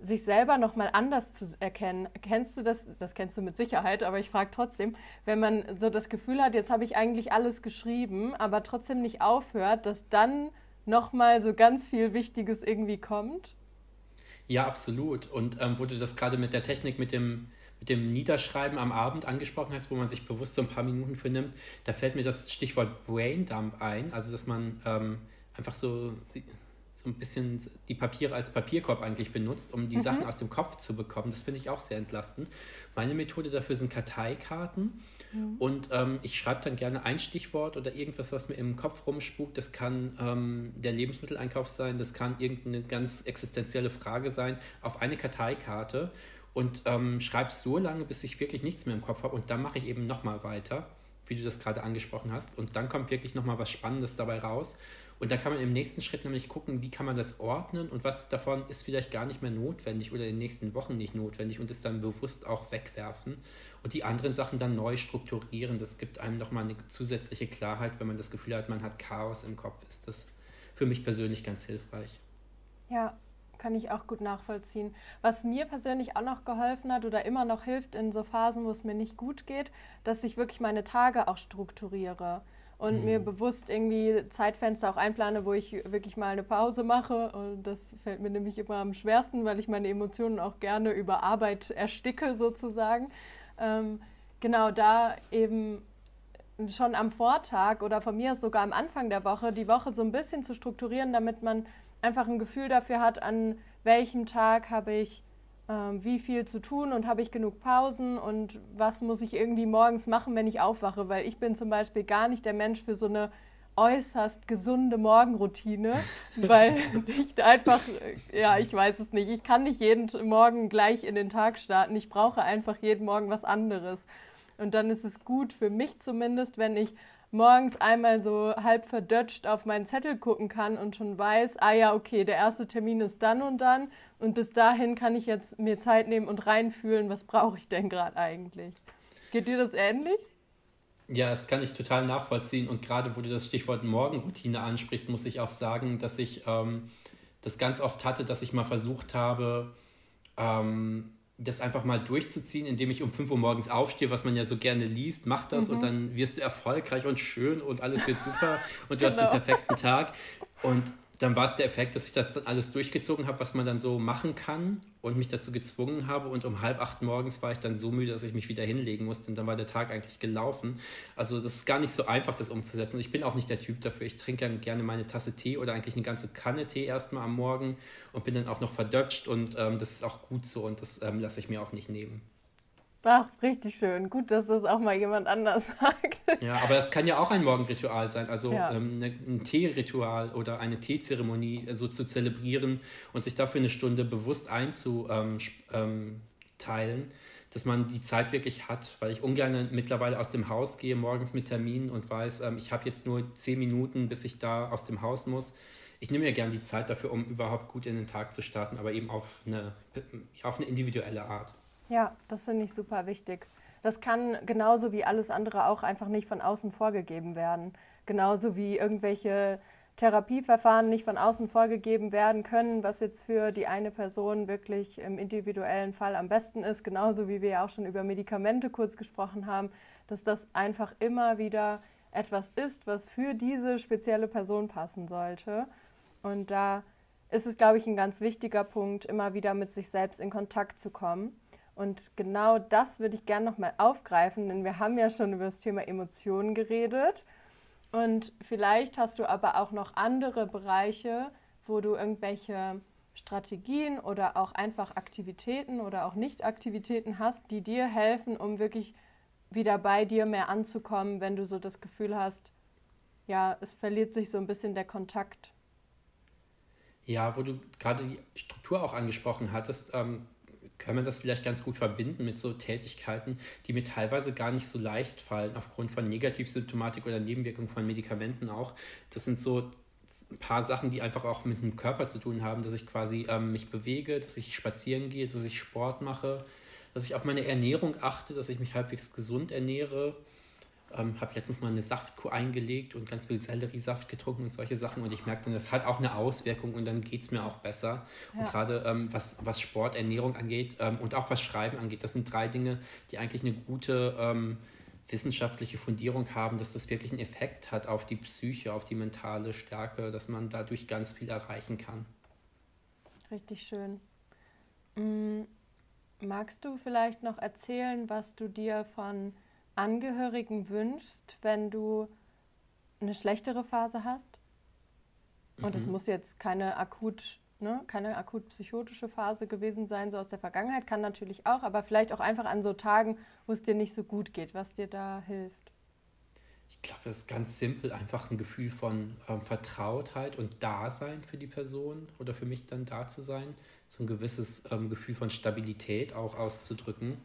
sich selber nochmal anders zu erkennen. Kennst du das? Das kennst du mit Sicherheit, aber ich frage trotzdem, wenn man so das Gefühl hat, jetzt habe ich eigentlich alles geschrieben, aber trotzdem nicht aufhört, dass dann nochmal so ganz viel Wichtiges irgendwie kommt? Ja, absolut. Und ähm, wo du das gerade mit der Technik, mit dem, mit dem Niederschreiben am Abend angesprochen hast, wo man sich bewusst so ein paar Minuten für nimmt, da fällt mir das Stichwort Braindump ein. Also, dass man ähm, einfach so, so ein bisschen die Papiere als Papierkorb eigentlich benutzt, um die mhm. Sachen aus dem Kopf zu bekommen. Das finde ich auch sehr entlastend. Meine Methode dafür sind Karteikarten. Mhm. Und ähm, ich schreibe dann gerne ein Stichwort oder irgendwas, was mir im Kopf rumspukt. Das kann ähm, der Lebensmitteleinkauf sein, das kann irgendeine ganz existenzielle Frage sein, auf eine Karteikarte und ähm, schreibe so lange, bis ich wirklich nichts mehr im Kopf habe. Und dann mache ich eben nochmal weiter, wie du das gerade angesprochen hast. Und dann kommt wirklich nochmal was Spannendes dabei raus. Und da kann man im nächsten Schritt nämlich gucken, wie kann man das ordnen und was davon ist vielleicht gar nicht mehr notwendig oder in den nächsten Wochen nicht notwendig und es dann bewusst auch wegwerfen und die anderen Sachen dann neu strukturieren. Das gibt einem nochmal eine zusätzliche Klarheit, wenn man das Gefühl hat, man hat Chaos im Kopf, ist das für mich persönlich ganz hilfreich. Ja, kann ich auch gut nachvollziehen. Was mir persönlich auch noch geholfen hat oder immer noch hilft in so Phasen, wo es mir nicht gut geht, dass ich wirklich meine Tage auch strukturiere und mhm. mir bewusst irgendwie Zeitfenster auch einplane, wo ich wirklich mal eine Pause mache. Und das fällt mir nämlich immer am schwersten, weil ich meine Emotionen auch gerne über Arbeit ersticke sozusagen. Ähm, genau da eben schon am Vortag oder von mir sogar am Anfang der Woche die Woche so ein bisschen zu strukturieren, damit man einfach ein Gefühl dafür hat, an welchem Tag habe ich wie viel zu tun und habe ich genug Pausen und was muss ich irgendwie morgens machen, wenn ich aufwache, weil ich bin zum Beispiel gar nicht der Mensch für so eine äußerst gesunde Morgenroutine, [LAUGHS] weil ich einfach, ja, ich weiß es nicht, ich kann nicht jeden Morgen gleich in den Tag starten, ich brauche einfach jeden Morgen was anderes. Und dann ist es gut für mich zumindest, wenn ich morgens einmal so halb verdutscht auf meinen Zettel gucken kann und schon weiß, ah ja, okay, der erste Termin ist dann und dann und bis dahin kann ich jetzt mir Zeit nehmen und reinfühlen, was brauche ich denn gerade eigentlich. Geht dir das ähnlich? Ja, das kann ich total nachvollziehen und gerade wo du das Stichwort Morgenroutine ansprichst, muss ich auch sagen, dass ich ähm, das ganz oft hatte, dass ich mal versucht habe, ähm, das einfach mal durchzuziehen, indem ich um 5 Uhr morgens aufstehe, was man ja so gerne liest, mach das mhm. und dann wirst du erfolgreich und schön und alles wird super [LAUGHS] und du genau. hast den perfekten Tag. Und dann war es der Effekt, dass ich das dann alles durchgezogen habe, was man dann so machen kann und mich dazu gezwungen habe. Und um halb acht morgens war ich dann so müde, dass ich mich wieder hinlegen musste. Und dann war der Tag eigentlich gelaufen. Also das ist gar nicht so einfach, das umzusetzen. Und ich bin auch nicht der Typ dafür. Ich trinke gerne meine Tasse Tee oder eigentlich eine ganze Kanne Tee erstmal am Morgen und bin dann auch noch verdutscht. Und ähm, das ist auch gut so und das ähm, lasse ich mir auch nicht nehmen. Ach, richtig schön. Gut, dass das auch mal jemand anders [LAUGHS] sagt. Ja, aber es kann ja auch ein Morgenritual sein, also ja. ähm, ne, ein Teeritual oder eine Teezeremonie äh, so zu zelebrieren und sich dafür eine Stunde bewusst einzuteilen, dass man die Zeit wirklich hat, weil ich ungern mittlerweile aus dem Haus gehe, morgens mit Terminen und weiß, ähm, ich habe jetzt nur zehn Minuten, bis ich da aus dem Haus muss. Ich nehme mir gerne die Zeit dafür, um überhaupt gut in den Tag zu starten, aber eben auf eine, auf eine individuelle Art. Ja, das finde ich super wichtig. Das kann genauso wie alles andere auch einfach nicht von außen vorgegeben werden. Genauso wie irgendwelche Therapieverfahren nicht von außen vorgegeben werden können, was jetzt für die eine Person wirklich im individuellen Fall am besten ist. Genauso wie wir ja auch schon über Medikamente kurz gesprochen haben, dass das einfach immer wieder etwas ist, was für diese spezielle Person passen sollte. Und da ist es, glaube ich, ein ganz wichtiger Punkt, immer wieder mit sich selbst in Kontakt zu kommen und genau das würde ich gerne nochmal aufgreifen, denn wir haben ja schon über das Thema Emotionen geredet. Und vielleicht hast du aber auch noch andere Bereiche, wo du irgendwelche Strategien oder auch einfach Aktivitäten oder auch Nicht-Aktivitäten hast, die dir helfen, um wirklich wieder bei dir mehr anzukommen, wenn du so das Gefühl hast, ja, es verliert sich so ein bisschen der Kontakt. Ja, wo du gerade die Struktur auch angesprochen hattest, ähm, kann man das vielleicht ganz gut verbinden mit so Tätigkeiten, die mir teilweise gar nicht so leicht fallen, aufgrund von Negativsymptomatik oder Nebenwirkungen von Medikamenten auch. Das sind so ein paar Sachen, die einfach auch mit dem Körper zu tun haben, dass ich quasi ähm, mich bewege, dass ich spazieren gehe, dass ich Sport mache, dass ich auf meine Ernährung achte, dass ich mich halbwegs gesund ernähre ähm, habe letztens mal eine Saftkur eingelegt und ganz viel Selleriesaft getrunken und solche Sachen. Und ich merke dann, das hat auch eine Auswirkung und dann geht es mir auch besser. Ja. Und gerade ähm, was, was Sport, Ernährung angeht ähm, und auch was Schreiben angeht, das sind drei Dinge, die eigentlich eine gute ähm, wissenschaftliche Fundierung haben, dass das wirklich einen Effekt hat auf die Psyche, auf die mentale Stärke, dass man dadurch ganz viel erreichen kann. Richtig schön. Mm, magst du vielleicht noch erzählen, was du dir von Angehörigen wünschst, wenn du eine schlechtere Phase hast? Und es mhm. muss jetzt keine akut, ne, keine akut psychotische Phase gewesen sein, so aus der Vergangenheit, kann natürlich auch, aber vielleicht auch einfach an so Tagen, wo es dir nicht so gut geht, was dir da hilft. Ich glaube, das ist ganz simpel, einfach ein Gefühl von ähm, Vertrautheit und Dasein für die Person oder für mich dann da zu sein. So ein gewisses ähm, Gefühl von Stabilität auch auszudrücken.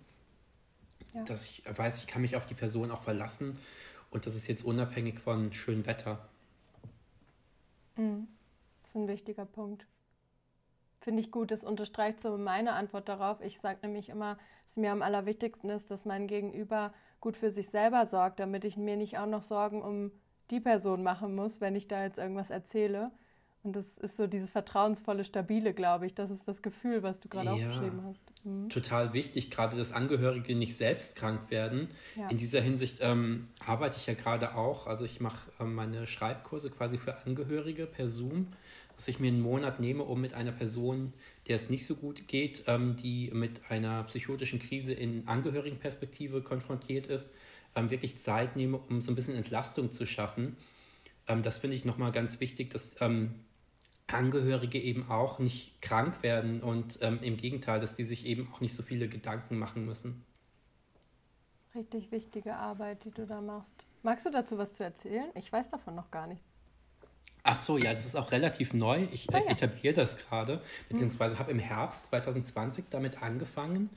Ja. Dass ich weiß, ich kann mich auf die Person auch verlassen und das ist jetzt unabhängig von schönem Wetter. Mhm. Das ist ein wichtiger Punkt. Finde ich gut, das unterstreicht so meine Antwort darauf. Ich sage nämlich immer, dass mir am allerwichtigsten ist, dass mein Gegenüber gut für sich selber sorgt, damit ich mir nicht auch noch Sorgen um die Person machen muss, wenn ich da jetzt irgendwas erzähle. Und das ist so dieses vertrauensvolle, stabile, glaube ich. Das ist das Gefühl, was du gerade ja, aufgeschrieben hast. Mhm. Total wichtig, gerade dass Angehörige nicht selbst krank werden. Ja. In dieser Hinsicht ähm, arbeite ich ja gerade auch. Also ich mache ähm, meine Schreibkurse quasi für Angehörige per Zoom dass ich mir einen Monat nehme, um mit einer Person, der es nicht so gut geht, ähm, die mit einer psychotischen Krise in Angehörigenperspektive konfrontiert ist, ähm, wirklich Zeit nehme, um so ein bisschen Entlastung zu schaffen. Ähm, das finde ich nochmal ganz wichtig, dass ähm, Angehörige eben auch nicht krank werden und ähm, im Gegenteil, dass die sich eben auch nicht so viele Gedanken machen müssen. Richtig wichtige Arbeit, die du da machst. Magst du dazu was zu erzählen? Ich weiß davon noch gar nichts. Ach so, ja, das ist auch relativ neu. Ich ah, ja. etabliere das gerade, beziehungsweise habe im Herbst 2020 damit angefangen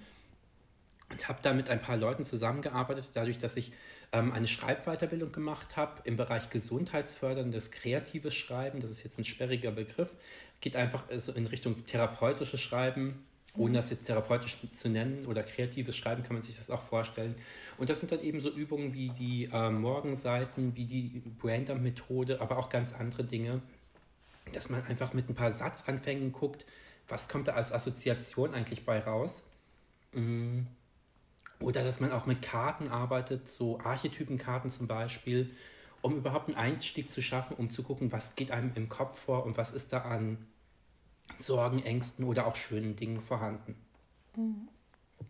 und habe da mit ein paar Leuten zusammengearbeitet, dadurch, dass ich ähm, eine Schreibweiterbildung gemacht habe im Bereich gesundheitsförderndes kreatives Schreiben. Das ist jetzt ein sperriger Begriff. Geht einfach so in Richtung therapeutisches Schreiben, ohne das jetzt therapeutisch zu nennen oder kreatives Schreiben kann man sich das auch vorstellen. Und das sind dann eben so Übungen wie die äh, Morgenseiten, wie die Braindump-Methode, aber auch ganz andere Dinge, dass man einfach mit ein paar Satzanfängen guckt, was kommt da als Assoziation eigentlich bei raus. Mm. Oder dass man auch mit Karten arbeitet, so Archetypenkarten zum Beispiel, um überhaupt einen Einstieg zu schaffen, um zu gucken, was geht einem im Kopf vor und was ist da an Sorgen, Ängsten oder auch schönen Dingen vorhanden. Mhm.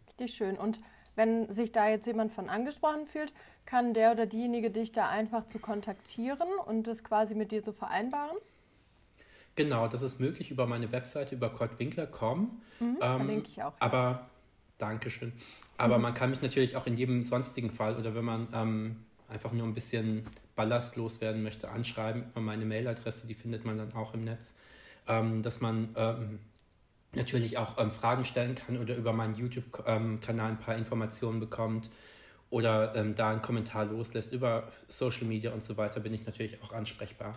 Richtig schön. Und wenn sich da jetzt jemand von angesprochen fühlt, kann der oder diejenige dich da einfach zu kontaktieren und das quasi mit dir zu vereinbaren? Genau, das ist möglich über meine Webseite, über kurtwinkler.com. Mhm, ähm, verlinke ich auch. Aber, Dankeschön. Aber mhm. man kann mich natürlich auch in jedem sonstigen Fall oder wenn man ähm, einfach nur ein bisschen ballastlos werden möchte, anschreiben über meine Mailadresse, die findet man dann auch im Netz ähm, dass man ähm, natürlich auch ähm, Fragen stellen kann oder über meinen YouTube-Kanal ein paar Informationen bekommt oder ähm, da einen Kommentar loslässt. Über Social Media und so weiter bin ich natürlich auch ansprechbar.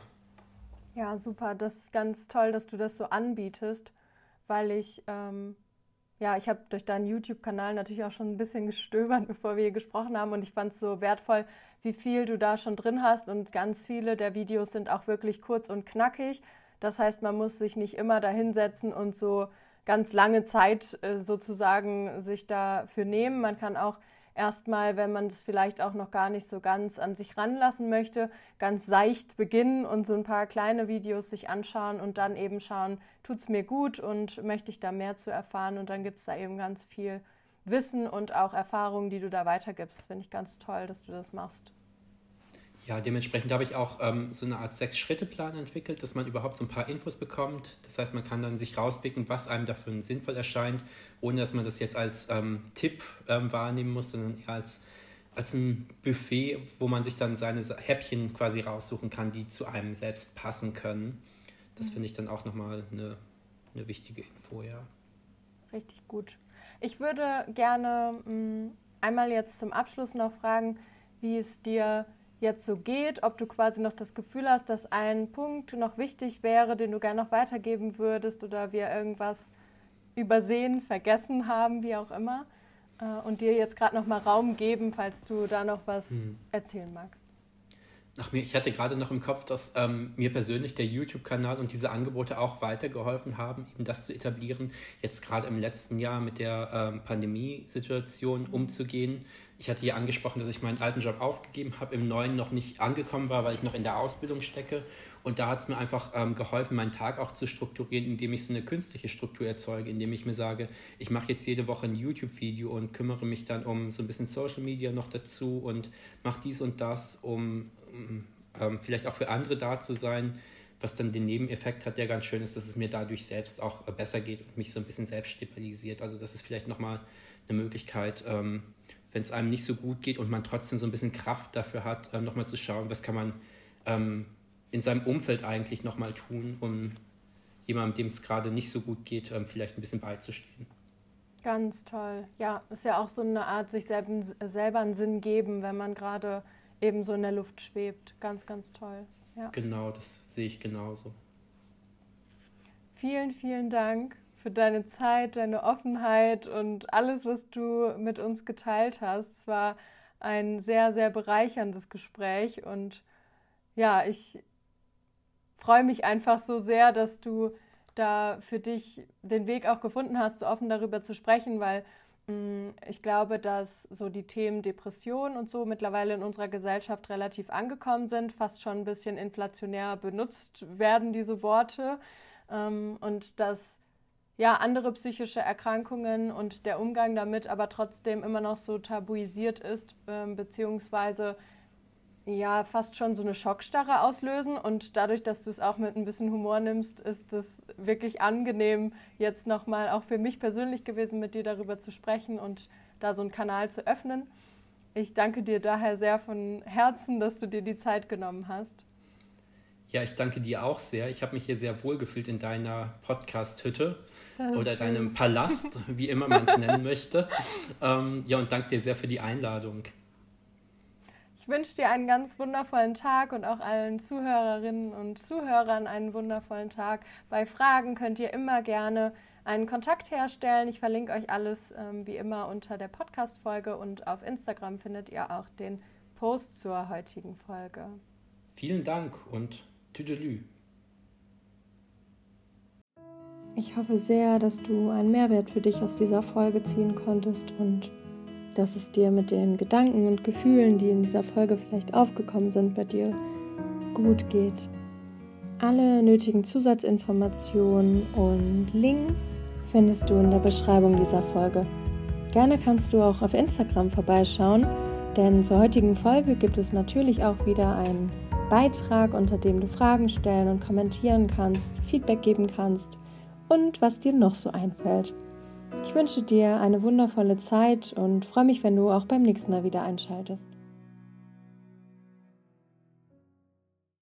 Ja, super. Das ist ganz toll, dass du das so anbietest, weil ich, ähm, ja, ich habe durch deinen YouTube-Kanal natürlich auch schon ein bisschen gestöbert, [LAUGHS] bevor wir hier gesprochen haben. Und ich fand es so wertvoll, wie viel du da schon drin hast. Und ganz viele der Videos sind auch wirklich kurz und knackig. Das heißt, man muss sich nicht immer dahinsetzen und so ganz lange Zeit äh, sozusagen sich dafür nehmen. Man kann auch erstmal, wenn man es vielleicht auch noch gar nicht so ganz an sich ranlassen möchte, ganz seicht beginnen und so ein paar kleine Videos sich anschauen und dann eben schauen, tut es mir gut und möchte ich da mehr zu erfahren. Und dann gibt es da eben ganz viel Wissen und auch Erfahrungen, die du da weitergibst. Finde ich ganz toll, dass du das machst. Ja, dementsprechend habe ich auch ähm, so eine Art Sechs-Schritte-Plan entwickelt, dass man überhaupt so ein paar Infos bekommt. Das heißt, man kann dann sich rauspicken, was einem dafür sinnvoll erscheint, ohne dass man das jetzt als ähm, Tipp ähm, wahrnehmen muss, sondern eher als, als ein Buffet, wo man sich dann seine Häppchen quasi raussuchen kann, die zu einem selbst passen können. Das mhm. finde ich dann auch nochmal eine, eine wichtige Info, ja. Richtig gut. Ich würde gerne mh, mm, einmal jetzt zum Abschluss noch fragen, wie es dir jetzt so geht, ob du quasi noch das Gefühl hast, dass ein Punkt noch wichtig wäre, den du gerne noch weitergeben würdest oder wir irgendwas übersehen, vergessen haben, wie auch immer. Äh, und dir jetzt gerade noch mal Raum geben, falls du da noch was hm. erzählen magst. Ach, mir, ich hatte gerade noch im Kopf, dass ähm, mir persönlich der YouTube-Kanal und diese Angebote auch weitergeholfen haben, eben das zu etablieren. Jetzt gerade im letzten Jahr mit der ähm, Pandemiesituation umzugehen. Ich hatte hier angesprochen, dass ich meinen alten Job aufgegeben habe, im neuen noch nicht angekommen war, weil ich noch in der Ausbildung stecke. Und da hat es mir einfach ähm, geholfen, meinen Tag auch zu strukturieren, indem ich so eine künstliche Struktur erzeuge, indem ich mir sage, ich mache jetzt jede Woche ein YouTube-Video und kümmere mich dann um so ein bisschen Social Media noch dazu und mache dies und das, um ähm, vielleicht auch für andere da zu sein, was dann den Nebeneffekt hat, der ganz schön ist, dass es mir dadurch selbst auch äh, besser geht und mich so ein bisschen selbst stabilisiert. Also das ist vielleicht nochmal eine Möglichkeit, ähm, wenn es einem nicht so gut geht und man trotzdem so ein bisschen Kraft dafür hat, ähm, nochmal zu schauen, was kann man ähm, in seinem Umfeld eigentlich nochmal tun, um jemandem, dem es gerade nicht so gut geht, ähm, vielleicht ein bisschen beizustehen. Ganz toll. Ja, ist ja auch so eine Art, sich selber einen Sinn geben, wenn man gerade eben so in der Luft schwebt. Ganz, ganz toll. Ja. Genau, das sehe ich genauso. Vielen, vielen Dank für deine Zeit, deine Offenheit und alles, was du mit uns geteilt hast. Es war ein sehr, sehr bereicherndes Gespräch und ja, ich freue mich einfach so sehr, dass du da für dich den Weg auch gefunden hast, so offen darüber zu sprechen, weil Mm, ich glaube, dass so die Themen Depression und so mittlerweile in unserer Gesellschaft relativ angekommen sind, fast schon ein bisschen inflationär benutzt werden diese Worte ähm, und dass ja andere psychische Erkrankungen und der Umgang damit aber trotzdem immer noch so tabuisiert ist, ähm, beziehungsweise ja fast schon so eine Schockstarre auslösen. Und dadurch, dass du es auch mit ein bisschen Humor nimmst, ist es wirklich angenehm, jetzt nochmal auch für mich persönlich gewesen, mit dir darüber zu sprechen und da so einen Kanal zu öffnen. Ich danke dir daher sehr von Herzen, dass du dir die Zeit genommen hast. Ja, ich danke dir auch sehr. Ich habe mich hier sehr wohl gefühlt in deiner Podcast-Hütte oder deinem Palast, wie immer man es nennen möchte. Ähm, ja, und danke dir sehr für die Einladung. Ich wünsche dir einen ganz wundervollen Tag und auch allen Zuhörerinnen und Zuhörern einen wundervollen Tag. Bei Fragen könnt ihr immer gerne einen Kontakt herstellen. Ich verlinke euch alles ähm, wie immer unter der Podcast-Folge und auf Instagram findet ihr auch den Post zur heutigen Folge. Vielen Dank und Tüdelü. Ich hoffe sehr, dass du einen Mehrwert für dich aus dieser Folge ziehen konntest und dass es dir mit den Gedanken und Gefühlen, die in dieser Folge vielleicht aufgekommen sind, bei dir gut geht. Alle nötigen Zusatzinformationen und Links findest du in der Beschreibung dieser Folge. Gerne kannst du auch auf Instagram vorbeischauen, denn zur heutigen Folge gibt es natürlich auch wieder einen Beitrag, unter dem du Fragen stellen und kommentieren kannst, Feedback geben kannst und was dir noch so einfällt. Ich wünsche dir eine wundervolle Zeit und freue mich, wenn du auch beim nächsten Mal wieder einschaltest.